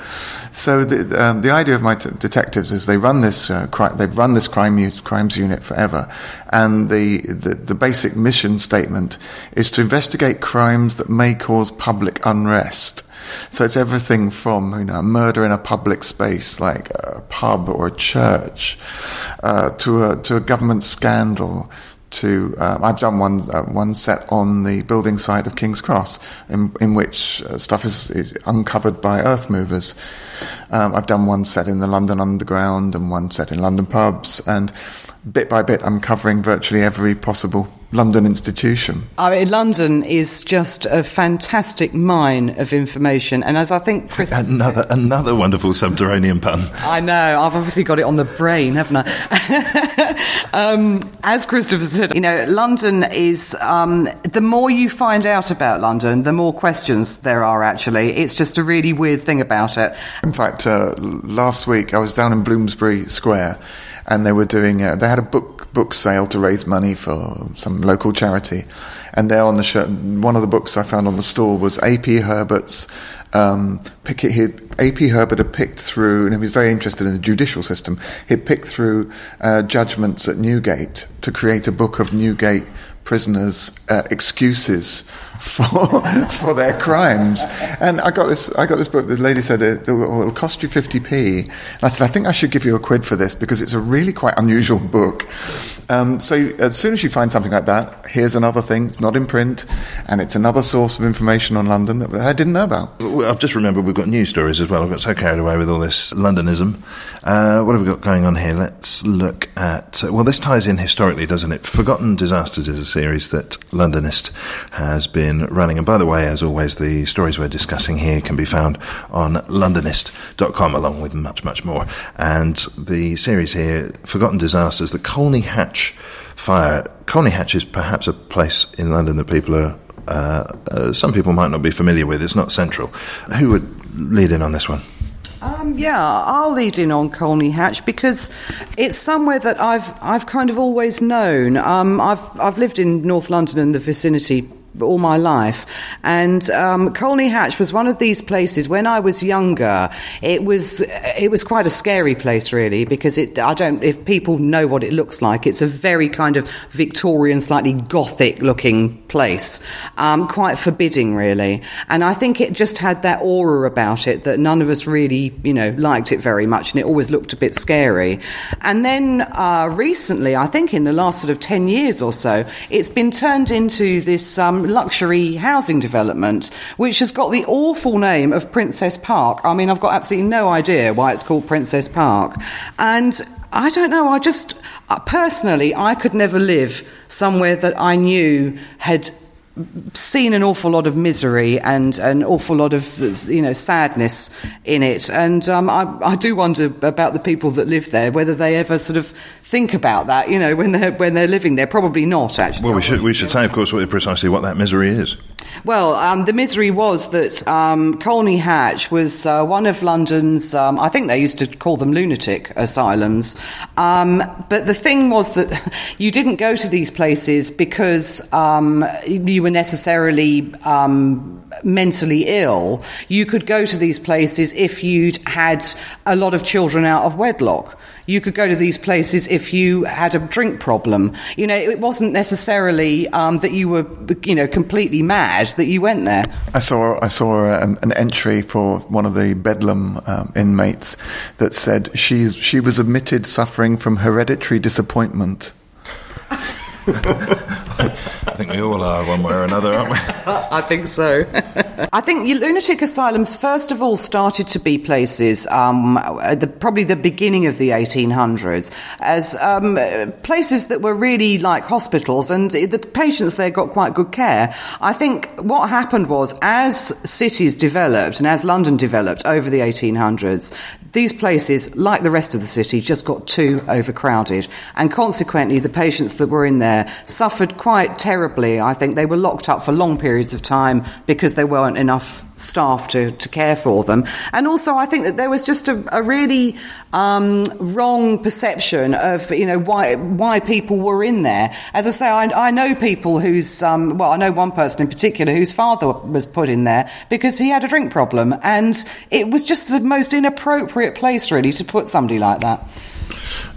So the um, the idea of my t- detectives is they run this uh, cri- they've run this crime u- crimes unit forever, and the, the the basic mission statement is to investigate crimes that may cause public unrest. So it's everything from you know a murder in a public space like a pub or a church, uh, to a to a government scandal. To uh, I've done one uh, one set on the building site of King's Cross, in in which uh, stuff is, is, uncovered by earth movers. Um, I've done one set in the London Underground and one set in London pubs, and bit by bit, I'm covering virtually every possible London institution. I mean, London is just a fantastic mine of information, and as I think Chris (laughs) another another wonderful subterranean pun. I know I've obviously got it on the brain, haven't I? (laughs) um, as Christopher said, you know, London is um, the more you find out about London, the more questions there are. Actually, it's just a really weird thing about it. In fact, uh, last week I was down in Bloomsbury Square and they were doing uh, they had a book book sale to raise money for some local charity and there on the show, one of the books I found on the stall was A.P. Herbert's. Um, pick, A.P. Herbert had picked through, and he was very interested in the judicial system. He'd picked through uh, judgments at Newgate to create a book of Newgate prisoners' uh, excuses for (laughs) for their crimes. And I got this I got this book. The lady said it, will cost you fifty p. And I said I think I should give you a quid for this because it's a really quite unusual book. Um, so as soon as you find something like that, here's another thing. It's not in print, and it's another source of information on London that I didn't know about. I've just remembered we've got news stories as well. I've got so carried away with all this Londonism. Uh, what have we got going on here? Let's look at. Well, this ties in historically, doesn't it? Forgotten Disasters is a series that Londonist has been running. And by the way, as always, the stories we're discussing here can be found on londonist.com along with much, much more. And the series here, Forgotten Disasters, the Colney Hatch fire. Colney Hatch is perhaps a place in London that people are uh, uh, some people might not be familiar with. It's not central. Who would lead in on this one? Um, yeah, I'll lead in on Colney Hatch because it's somewhere that I've I've kind of always known. Um, I've I've lived in North London and the vicinity all my life. And um, Colney Hatch was one of these places. When I was younger, it was it was quite a scary place, really, because it. I don't. If people know what it looks like, it's a very kind of Victorian, slightly gothic-looking place, um, quite forbidding, really. And I think it just had that aura about it that none of us really, you know, liked it very much, and it always looked a bit scary. And then uh, recently, I think in the last sort of ten years or so, it's been turned into this. Um, luxury housing development, which has got the awful name of Princess Park. I mean, I've got absolutely no idea why it's called Princess Park. And I don't know, I just, uh, personally, I could never live somewhere that I knew had seen an awful lot of misery and an awful lot of you know sadness in it, and um, I, I, do wonder about the people that live there whether they ever sort of think about that. You know, when they're when they're living there, probably not actually. Well, we should we should say, of course, what, precisely what that misery is. Well, um, the misery was that um, Colney Hatch was uh, one of London's, um, I think they used to call them lunatic asylums. Um, but the thing was that (laughs) you didn't go to these places because um, you were necessarily um, mentally ill. You could go to these places if you'd had a lot of children out of wedlock. You could go to these places if you had a drink problem. You know, it wasn't necessarily um, that you were, you know, completely mad that you went there. I saw I saw um, an entry for one of the Bedlam um, inmates that said she's she was admitted suffering from hereditary disappointment. (laughs) I think we all are one way or another, aren't we? (laughs) I think so. (laughs) I think lunatic asylums, first of all, started to be places, um, the, probably the beginning of the 1800s, as um, places that were really like hospitals, and the patients there got quite good care. I think what happened was, as cities developed and as London developed over the 1800s, these places, like the rest of the city, just got too overcrowded. And consequently, the patients that were in there suffered quite terribly. I think they were locked up for long periods of time because there weren't enough staff to, to care for them. And also, I think that there was just a, a really um, wrong perception of, you know, why, why people were in there. As I say, I, I know people whose, um, well, I know one person in particular whose father was put in there because he had a drink problem. And it was just the most inappropriate place, really, to put somebody like that.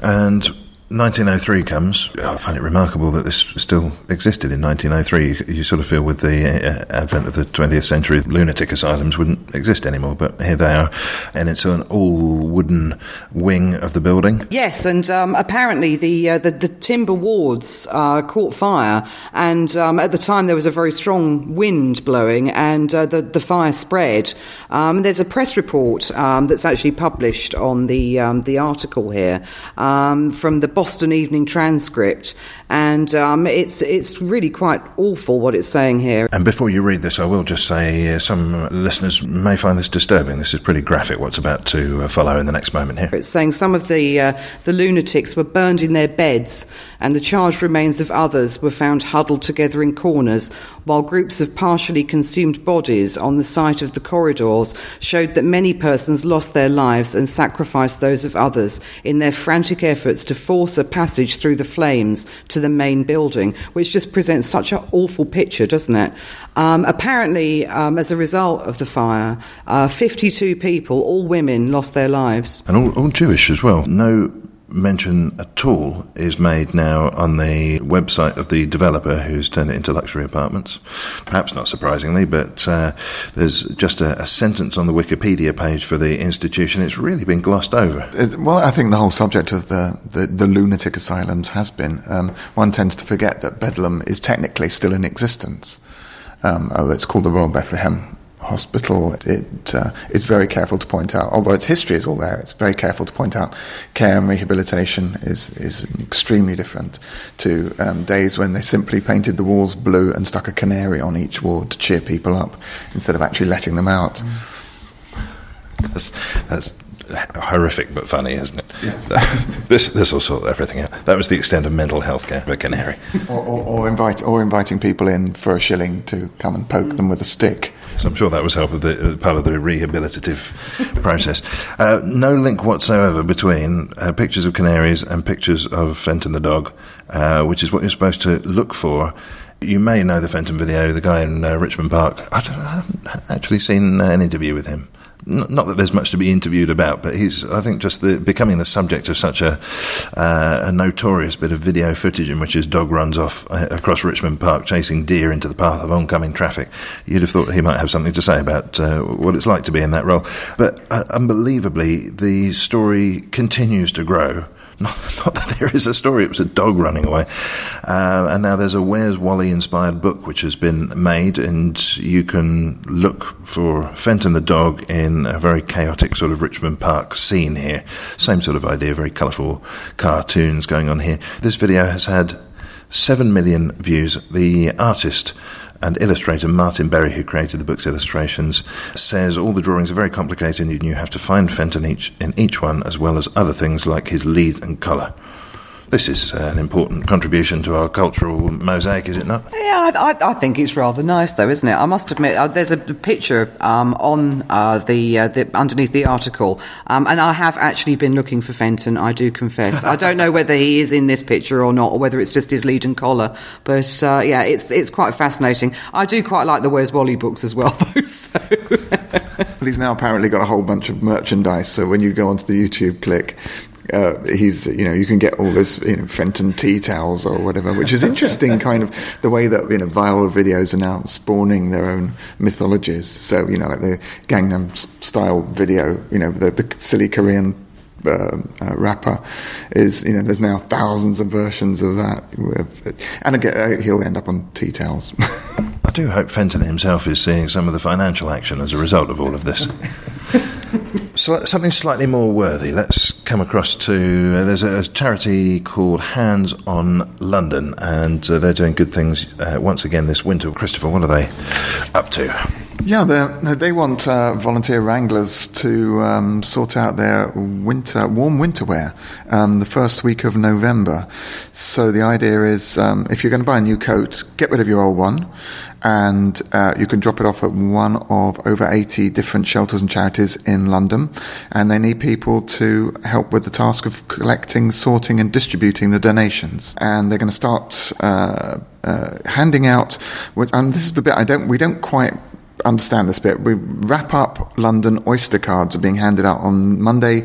And 1903 comes. I find it remarkable that this still existed in 1903. You, you sort of feel with the uh, advent of the 20th century, lunatic asylums wouldn't exist anymore, but here they are. And it's an all wooden wing of the building. Yes, and um, apparently the, uh, the, the timber wards uh, caught fire, and um, at the time there was a very strong wind blowing, and uh, the, the fire spread. Um, there's a press report um, that's actually published on the um, the article here um, from the Boston Evening Transcript, and um, it's it's really quite awful what it's saying here. And before you read this, I will just say uh, some listeners may find this disturbing. This is pretty graphic. What's about to uh, follow in the next moment here? It's saying some of the uh, the lunatics were burned in their beds, and the charred remains of others were found huddled together in corners, while groups of partially consumed bodies on the site of the corridors showed that many persons lost their lives and sacrificed those of others in their frantic efforts to force a passage through the flames to the main building, which just presents such an awful picture, doesn't it? Um, apparently, um, as a result of the fire, uh, 52 people, all women, lost their lives. And all, all Jewish as well. No mention at all is made now on the website of the developer who's turned it into luxury apartments. Perhaps not surprisingly, but uh, there's just a, a, sentence on the Wikipedia page for the institution. It's really been glossed over. It, well, I think the whole subject of the, the, the lunatic asylums has been. Um, one tends to forget that Bedlam is technically still in existence. Um, oh, it's called the Royal Bethlehem hospital, it uh, is very careful to point out, although its history is all there, it's very careful to point out care and rehabilitation is, is extremely different to um, days when they simply painted the walls blue and stuck a canary on each ward to cheer people up instead of actually letting them out. Mm. That's, that's horrific but funny, isn't it? Yeah. (laughs) this this will sort everything out. That was the extent of mental health care for Canary. or, or, or, invite, or inviting people in for a shilling to come and poke them with a stick. So I'm sure that was help of the, uh, part of the rehabilitative process. Uh, no link whatsoever between uh, pictures of canaries and pictures of Fenton the dog, uh, which is what you're supposed to look for. You may know the Fenton video, the guy in uh, Richmond Park. I, I, haven't actually seen uh, an interview with him not that there's much to be interviewed about, but he's, I think, just the, becoming the subject of such a, uh, a notorious bit of video footage in which his dog runs off uh, across Richmond Park chasing deer into the path of oncoming traffic. You'd have thought he might have something to say about uh, what it's like to be in that role. But uh, unbelievably, the story continues to grow. Not, (laughs) not, that there is a story, it was a dog running away. Uh, and now there's a Where's Wally inspired book which has been made, and you can look for Fenton the dog in a very chaotic sort of Richmond Park scene here. Same sort of idea, very colourful cartoons going on here. This video has had 7 million views. The artist and illustrator Martin Berry, who created the book's illustrations, says all the drawings are very complicated and you have to find Fenton each, in each one, as well as other things like his lead and colour. This is uh, an important contribution to our cultural mosaic, is it not? Yeah, I, I, think it's rather nice, though, isn't it? I must admit, uh, there's a picture um, on uh, the, uh, the, underneath the article, um, and I have actually been looking for Fenton. I do confess. I don't know whether he is in this picture or not, or whether it's just his lead and collar. But uh, yeah, it's it's quite fascinating. I do quite like the Where's Wally books as well, (laughs) though. So. well, he's now apparently got a whole bunch of merchandise. So when you go onto the YouTube click, uh, he's you know you can get all this you know Fenton tea towels or whatever, which is interesting. (laughs) kind of the way that you know viral videos are now spawning their own mythologies. So you know like the Gangnam Style video, you know the, the silly Korean uh, uh, rapper is you know there's now thousands of versions of that and again uh, he'll end up on tea towels (laughs) I do hope Fenton himself is seeing some of the financial action as a result of all of this (laughs) so, something slightly more worthy. Let's come across to uh, there's a, a, charity called Hands on London, and uh, they're doing good things uh, once again this winter. Christopher, what are they up to? Yeah, they want uh, volunteer wranglers to um, sort out their winter warm winter wear um, the first week of November. So the idea is, um, if you're going to buy a new coat, get rid of your old one and uh, you can drop it off at one of over 80 different shelters and charities in London. And they need people to help with the task of collecting, sorting, and distributing the donations. And they're going to start uh, uh, handing out. And this is the bit I don't. We don't quite understand this bit. We wrap up London Oyster cards are being handed out on Monday,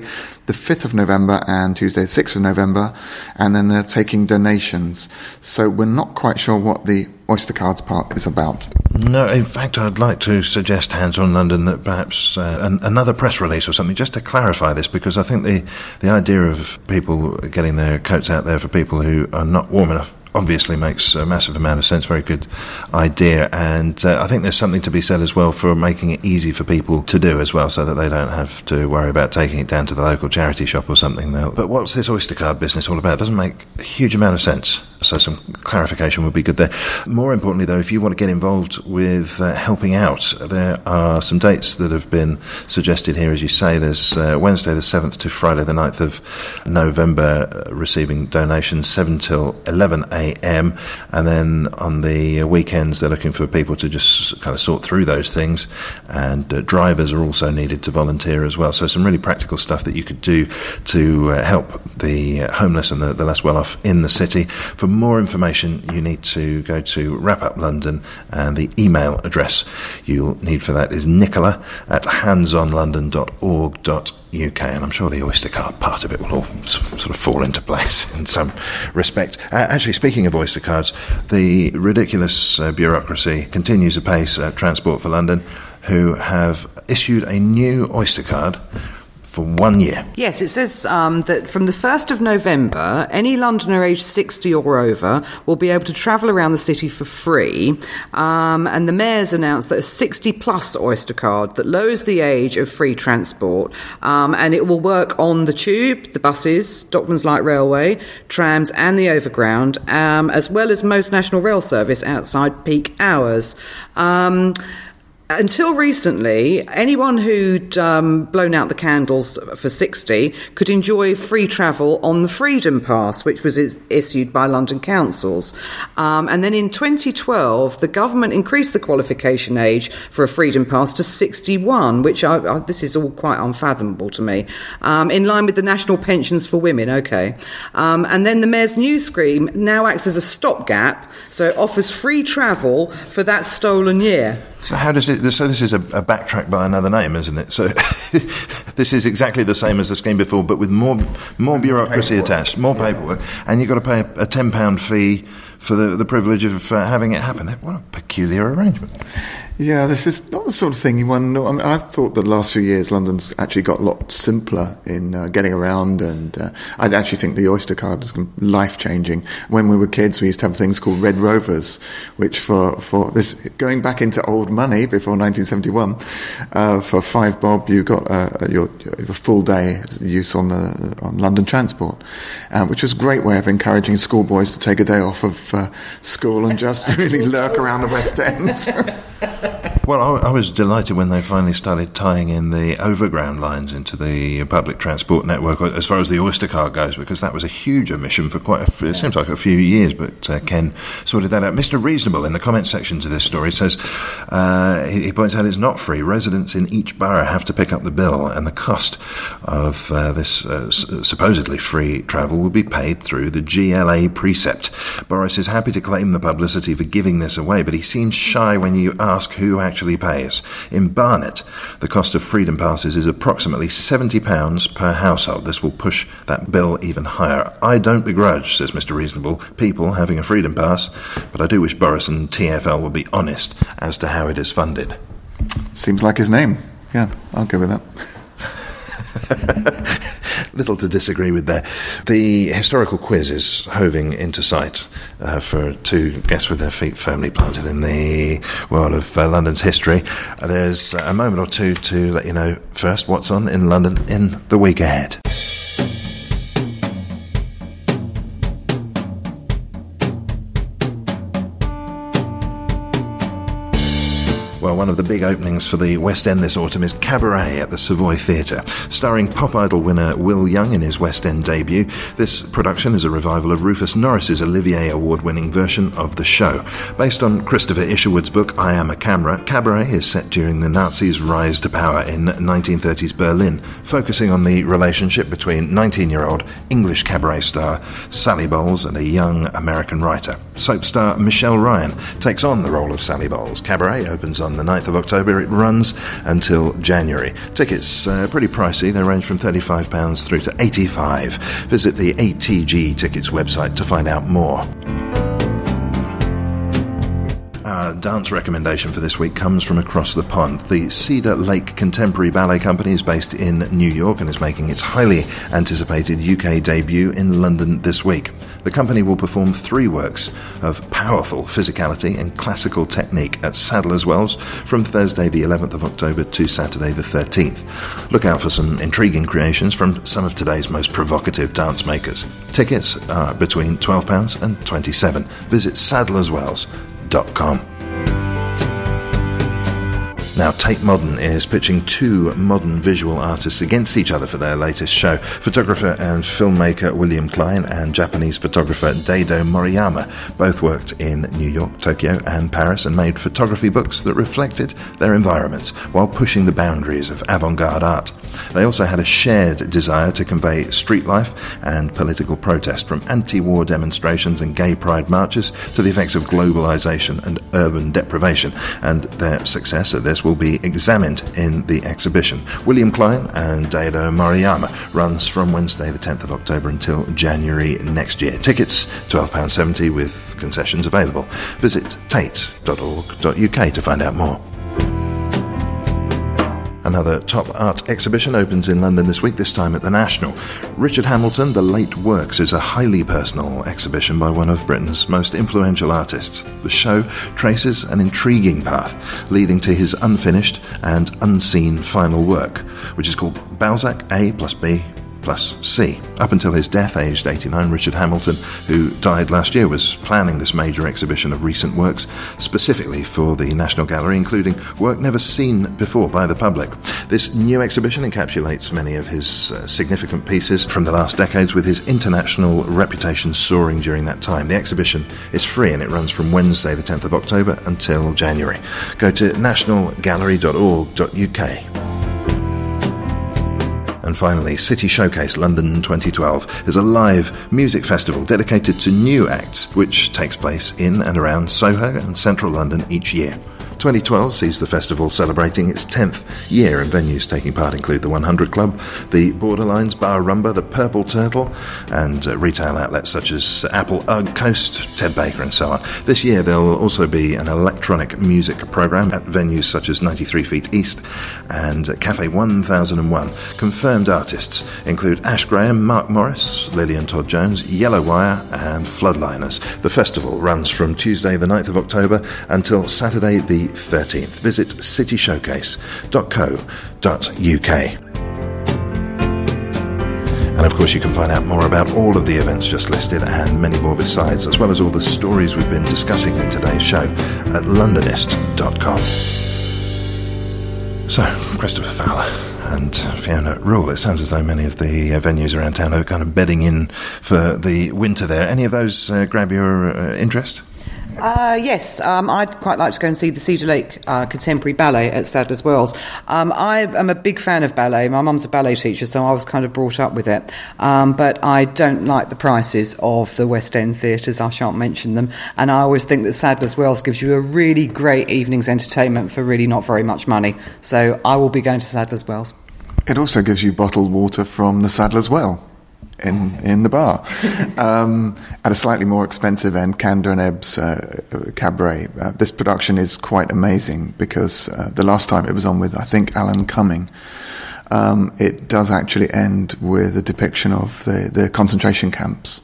the 5th of November and Tuesday, the 6th of November, and then they're taking donations. So we're not quite sure what the Oyster cards part is about. No, in fact, I'd like to suggest Hands on London that perhaps uh, an, another press release or something just to clarify this because I think the, the idea of people getting their coats out there for people who are not warm enough obviously makes a massive amount of sense. Very good idea, and uh, I think there's something to be said as well for making it easy for people to do as well, so that they don't have to worry about taking it down to the local charity shop or something. But what's this Oyster card business all about? It doesn't make a huge amount of sense. So some clarification would be good there. More importantly, though, if you want to get involved with uh, helping out, there are some dates that have been suggested here. As you say, there's uh, Wednesday the 7th to Friday the 9th of November, uh, receiving donations 7 till 11 a.m. And then on the weekends, they're looking for people to just kind of sort through those things. And uh, drivers are also needed to volunteer as well. So some really practical stuff that you could do to uh, help the homeless and the, the less well off in the city. For more information, you need to go to Wrap Up London, and the email address you'll need for that is nicola at handsonlondon.org.uk. And I'm sure the Oyster card part of it will all sort of fall into place (laughs) in some respect. Uh, actually, speaking of Oyster cards, the ridiculous uh, bureaucracy continues apace at Transport for London, who have issued a new Oyster card for one year. Yes, it says um, that from the 1st of November, any Londoner aged 60 or over will be able to travel around the city for free. Um, and the mayor's announced that a 60 plus Oyster card that lowers the age of free transport um, and it will work on the tube, the buses, Docklands Light Railway, trams, and the overground, um, as well as most national rail service outside peak hours. Until recently, anyone who'd um, blown out the candles for 60 could enjoy free travel on the Freedom Pass, which was is- issued by London councils. Um, and then in 2012, the government increased the qualification age for a Freedom Pass to 61, which I, I, this is all quite unfathomable to me, um, in line with the national pensions for women, okay. Um, and then the Mayor's new scheme now acts as a stopgap, so it offers free travel for that stolen year. So how does it? So this is a, a backtrack by another name, isn't it? So (laughs) this is exactly the same as the scheme before, but with more more bureaucracy paperwork. attached, more yeah. paperwork, and you've got to pay a, a ten pound fee for the the privilege of uh, having it happen. What a peculiar arrangement. Yeah, this is not the sort of thing you want to know. I mean, I've thought that the last few years London's actually got a lot simpler in uh, getting around, and uh, I actually think the Oyster card is life changing. When we were kids, we used to have things called Red Rovers, which for, for this, going back into old money before 1971, uh, for five bob, you got uh, your, your, full day use on, the, on London transport, uh, which was a great way of encouraging schoolboys to take a day off of uh, school and just (laughs) really lurk around the West End. (laughs) Well, I, I, was delighted when they finally started tying in the overground lines into the public transport network as far as the Oyster card goes, because that was a huge omission for quite a, it seems like a few years, but uh, Ken sorted that out. Mr. Reasonable in the comment section to this story says, uh, he, he, points out it's not free. Residents in each borough have to pick up the bill, and the cost of uh, this uh, s- supposedly free travel will be paid through the GLA precept. Boris is happy to claim the publicity for giving this away, but he seems shy when you ask who actually pays. In Barnet, the cost of freedom passes is approximately £70 per household. This will push that bill even higher. I don't begrudge, says Mr. Reasonable, people having a freedom pass, but I do wish Boris and TFL would be honest as to how it is funded. Seems like his name. Yeah, I'll go with that. (laughs) Little to disagree with there. The historical quiz is hoving into sight uh, for two guests with their feet firmly planted in the world of uh, London's history. Uh, there's a moment or two to let you know first what's on in London in the week ahead. Well, one of the big openings for the West End this autumn is Cabaret at the Savoy Theatre. Starring pop idol winner Will Young in his West End debut, this production is a revival of Rufus Norris's Olivier Award winning version of the show. Based on Christopher Isherwood's book I Am a Camera, Cabaret is set during the Nazis' rise to power in 1930s Berlin, focusing on the relationship between 19 year old English cabaret star Sally Bowles and a young American writer. Soap star Michelle Ryan takes on the role of Sally Bowles. Cabaret opens on the 9th of October. It runs until January. Tickets are uh, pretty pricey. They range from £35 through to 85 Visit the ATG Tickets website to find out more. Uh, dance recommendation for this week comes from across the pond. The Cedar Lake Contemporary Ballet Company is based in New York and is making its highly anticipated UK debut in London this week. The company will perform three works of powerful physicality and classical technique at Sadler's Wells from Thursday the 11th of October to Saturday the 13th. Look out for some intriguing creations from some of today's most provocative dance makers. Tickets are between £12 and £27. Visit sadlerswells.com. Now, Tate Modern is pitching two modern visual artists against each other for their latest show. Photographer and filmmaker William Klein and Japanese photographer Daido Moriyama both worked in New York, Tokyo, and Paris and made photography books that reflected their environments while pushing the boundaries of avant garde art. They also had a shared desire to convey street life and political protest from anti war demonstrations and gay pride marches to the effects of globalization and urban deprivation, and their success at this will be examined in the exhibition. William Klein and Daido Moriyama runs from Wednesday, the 10th of October until January next year. Tickets £12.70 with concessions available. Visit tate.org.uk to find out more. Another top art exhibition opens in London this week, this time at the National. Richard Hamilton, The Late Works, is a highly personal exhibition by one of Britain's most influential artists. The show traces an intriguing path leading to his unfinished and unseen final work, which is called Balzac A plus B plus C. Up until his death, aged 89, Richard Hamilton, who died last year, was planning this major exhibition of recent works specifically for the National Gallery, including work never seen before by the public. This new exhibition encapsulates many of his uh, significant pieces from the last decades, with his international reputation soaring during that time. The exhibition is free and it runs from Wednesday, the 10th of October, until January. Go to nationalgallery.org.uk. And finally, City Showcase London 2012 is a live music festival dedicated to new acts, which takes place in and around Soho and central London each year. 2012 sees the festival celebrating its 10th year, and venues taking part include the 100 Club, the Borderlines Bar Rumba, the Purple Turtle, and uh, retail outlets such as Apple Ugg Coast, Ted Baker, and so on. This year there'll also be an electronic music program at venues such as 93 Feet East and Cafe 1001. Confirmed artists include Ash Graham, Mark Morris, Lillian Todd Jones, Yellow Wire, and Floodliners. The festival runs from Tuesday, the 9th of October, until Saturday, the 13th. Visit cityshowcase.co.uk. And of course, you can find out more about all of the events just listed and many more besides, as well as all the stories we've been discussing in today's show at londonist.com. So, Christopher Fowler and Fiona Rule, it sounds as though many of the uh, venues around town are kind of bedding in for the winter there. Any of those uh, grab your uh, interest? Uh, yes, um, I'd quite like to go and see the Cedar Lake uh, Contemporary Ballet at Sadler's Wells. Um, I am a big fan of ballet. My mum's a ballet teacher, so I was kind of brought up with it. Um, but I don't like the prices of the West End theatres. I shan't mention them. And I always think that Sadler's Wells gives you a really great evening's entertainment for really not very much money. So I will be going to Sadler's Wells. It also gives you bottled water from the Sadler's Well in in the bar um, at a slightly more expensive end. Kander and Ebb's uh, Cabaret. Uh, this production is quite amazing because uh, the last time it was on with I think Alan Cumming. Um, it does actually end with a depiction of the, the concentration camps,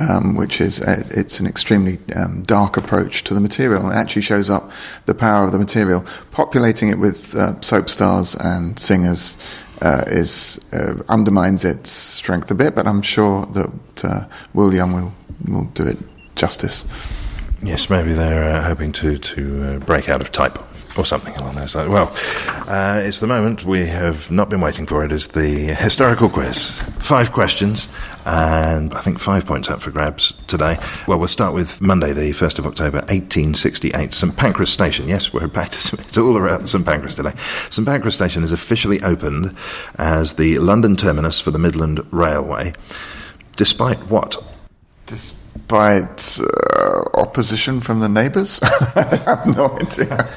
um, which is a, it's an extremely um, dark approach to the material. It actually shows up the power of the material, populating it with uh, soap stars and singers uh, is uh, undermines its strength a bit, but I'm sure that uh, William will will do it justice. Yes, maybe they're uh, hoping to to uh, break out of type or something along those lines. Well, uh, it's the moment we have not been waiting for. It is the historical quiz. Five questions, and I think five points up for grabs today. Well, we'll start with Monday, the 1st of October, 1868. St Pancras Station. Yes, we're back to (laughs) it's all around St Pancras today. St Pancras Station is officially opened as the London terminus for the Midland Railway. Despite what? Despite uh, opposition from the neighbours? (laughs) I have no idea.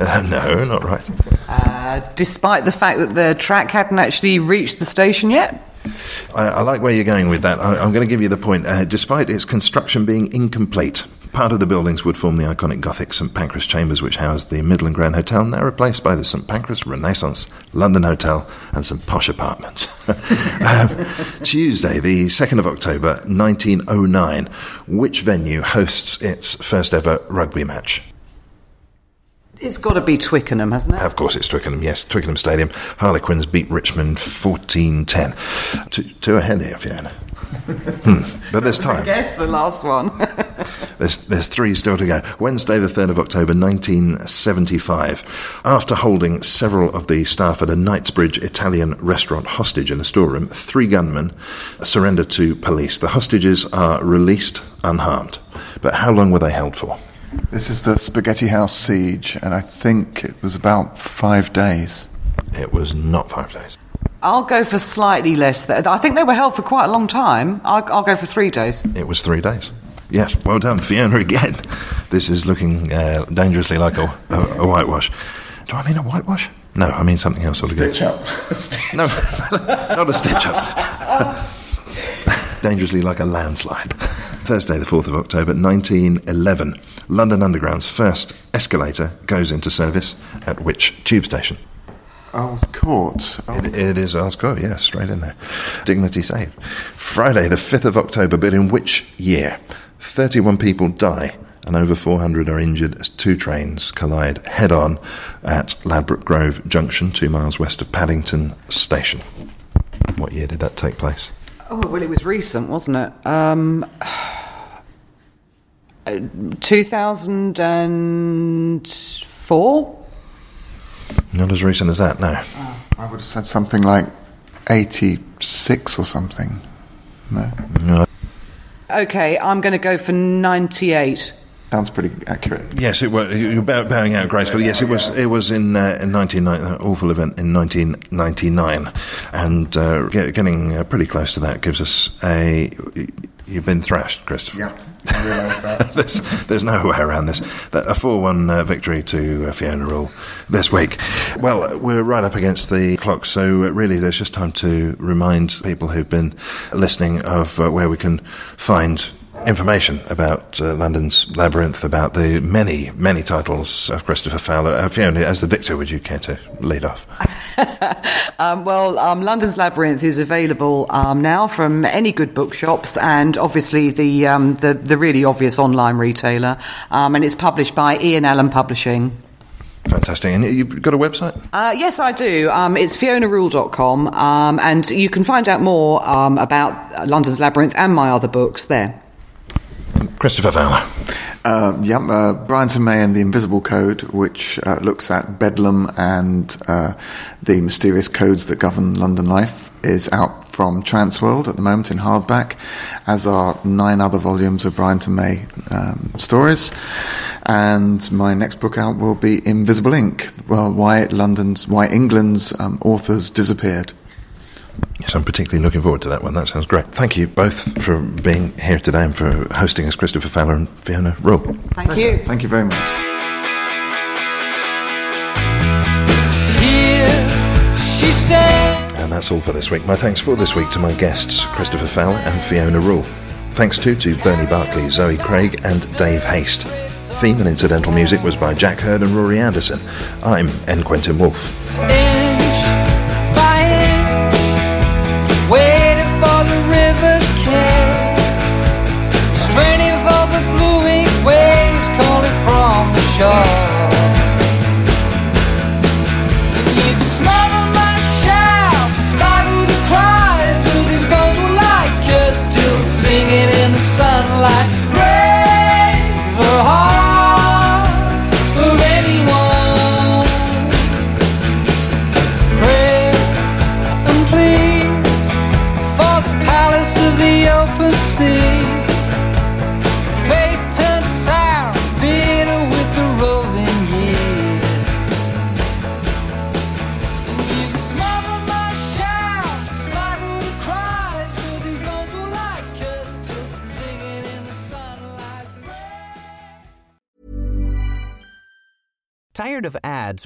Uh, (laughs) no, not right. Uh, despite the fact that the track hadn't actually reached the station yet? I, I like where you're going with that. I, am going to give you the point. Uh, despite its construction being incomplete, Part of the buildings would form the iconic Gothic St Pancras Chambers, which housed the Midland Grand Hotel, now replaced by the St Pancras Renaissance London Hotel and some posh apartments. um, (laughs) Tuesday, the 2nd of October, 1909. Which venue hosts its first ever rugby match? It's got to be Twickenham, hasn't it? Of course, it's Twickenham, yes. Twickenham Stadium. Harlequins beat Richmond 14 10. Two, two ahead here, Fiona. (laughs) hmm. But there's time. I guess the last one. (laughs) (laughs) there's, there's three still to go. Wednesday, the 3rd of October, 1975. After holding several of the staff at a Knightsbridge Italian restaurant hostage in a storeroom, three gunmen surrendered to police. The hostages are released unharmed. But how long were they held for? This is the Spaghetti House siege, and I think it was about five days. It was not five days. I'll go for slightly less. Th- I think they were held for quite a long time. I'll, I'll go for three days. It was three days. Yes, well done, Fiona, again. This is looking uh, dangerously like a, a, a, whitewash. Do I mean a whitewash? No, I mean something else altogether. Stitch up. (laughs) no, (laughs) not a stitch up. (laughs) dangerously like a landslide. Thursday, the 4th of October, 1911. London Underground's first escalator goes into service at which tube station? Earl's Court. It, it is Earl's Court, yes, straight in there. Dignity saved. Friday, the 5th of October, but in which year? 31 people die and over 400 are injured as two trains collide head on at Ladbroke Grove Junction, two miles west of Paddington Station. What year did that take place? Oh, well, it was recent, wasn't it? Um, 2004? Not as recent as that, no. Oh, I would have said something like 86 or something. No. No. Okay, I'm going to go for 98. Sounds pretty accurate. Yes, it was. You're bowing out gracefully. Yes, it was. It was in uh, in 1990, an awful event in 1999, and uh, getting uh, pretty close to that gives us a. You've been thrashed, Christopher. Yeah. (laughs) I realise that. (laughs) there's, there's no way around this. A 4 1 uh, victory to uh, Fiona Rule this week. Well, we're right up against the clock, so uh, really there's just time to remind people who've been listening of uh, where we can find information about uh, London's Labyrinth, about the many, many titles of Christopher Fowler. Uh, Fiona, as the victor, would you care to lead off? (laughs) um, well, um, London's Labyrinth is available um, now from any good bookshops and obviously the, um, the, the, really obvious online retailer. Um, and it's published by Ian Allan Publishing. Fantastic. And you've got a website? Uh, yes, I do. Um, it's fionarule.com. Um, and you can find out more um, about London's Labyrinth and my other books there. Christopher Fowler. Uh, yeah, uh, Bryant May and the Invisible Code, which uh, looks at Bedlam and uh, the mysterious codes that govern London life, is out from Transworld at the moment in hardback, as are nine other volumes of and May um, stories. And my next book out will be Invisible Ink, well, why London's, why England's um, authors disappeared. Yes, I'm particularly looking forward to that one. That sounds great. Thank you both for being here today and for hosting us, Christopher Fowler and Fiona Rule. Thank you. Thank you very much. And that's all for this week. My thanks for this week to my guests, Christopher Fowler and Fiona Rule. Thanks too to Bernie Barkley, Zoe Craig, and Dave Haste. Theme and incidental music was by Jack Hurd and Rory Anderson. I'm N. Quentin Woolf. And you can smother my shouts stifle the cries, but these bones will still singing in the sunlight.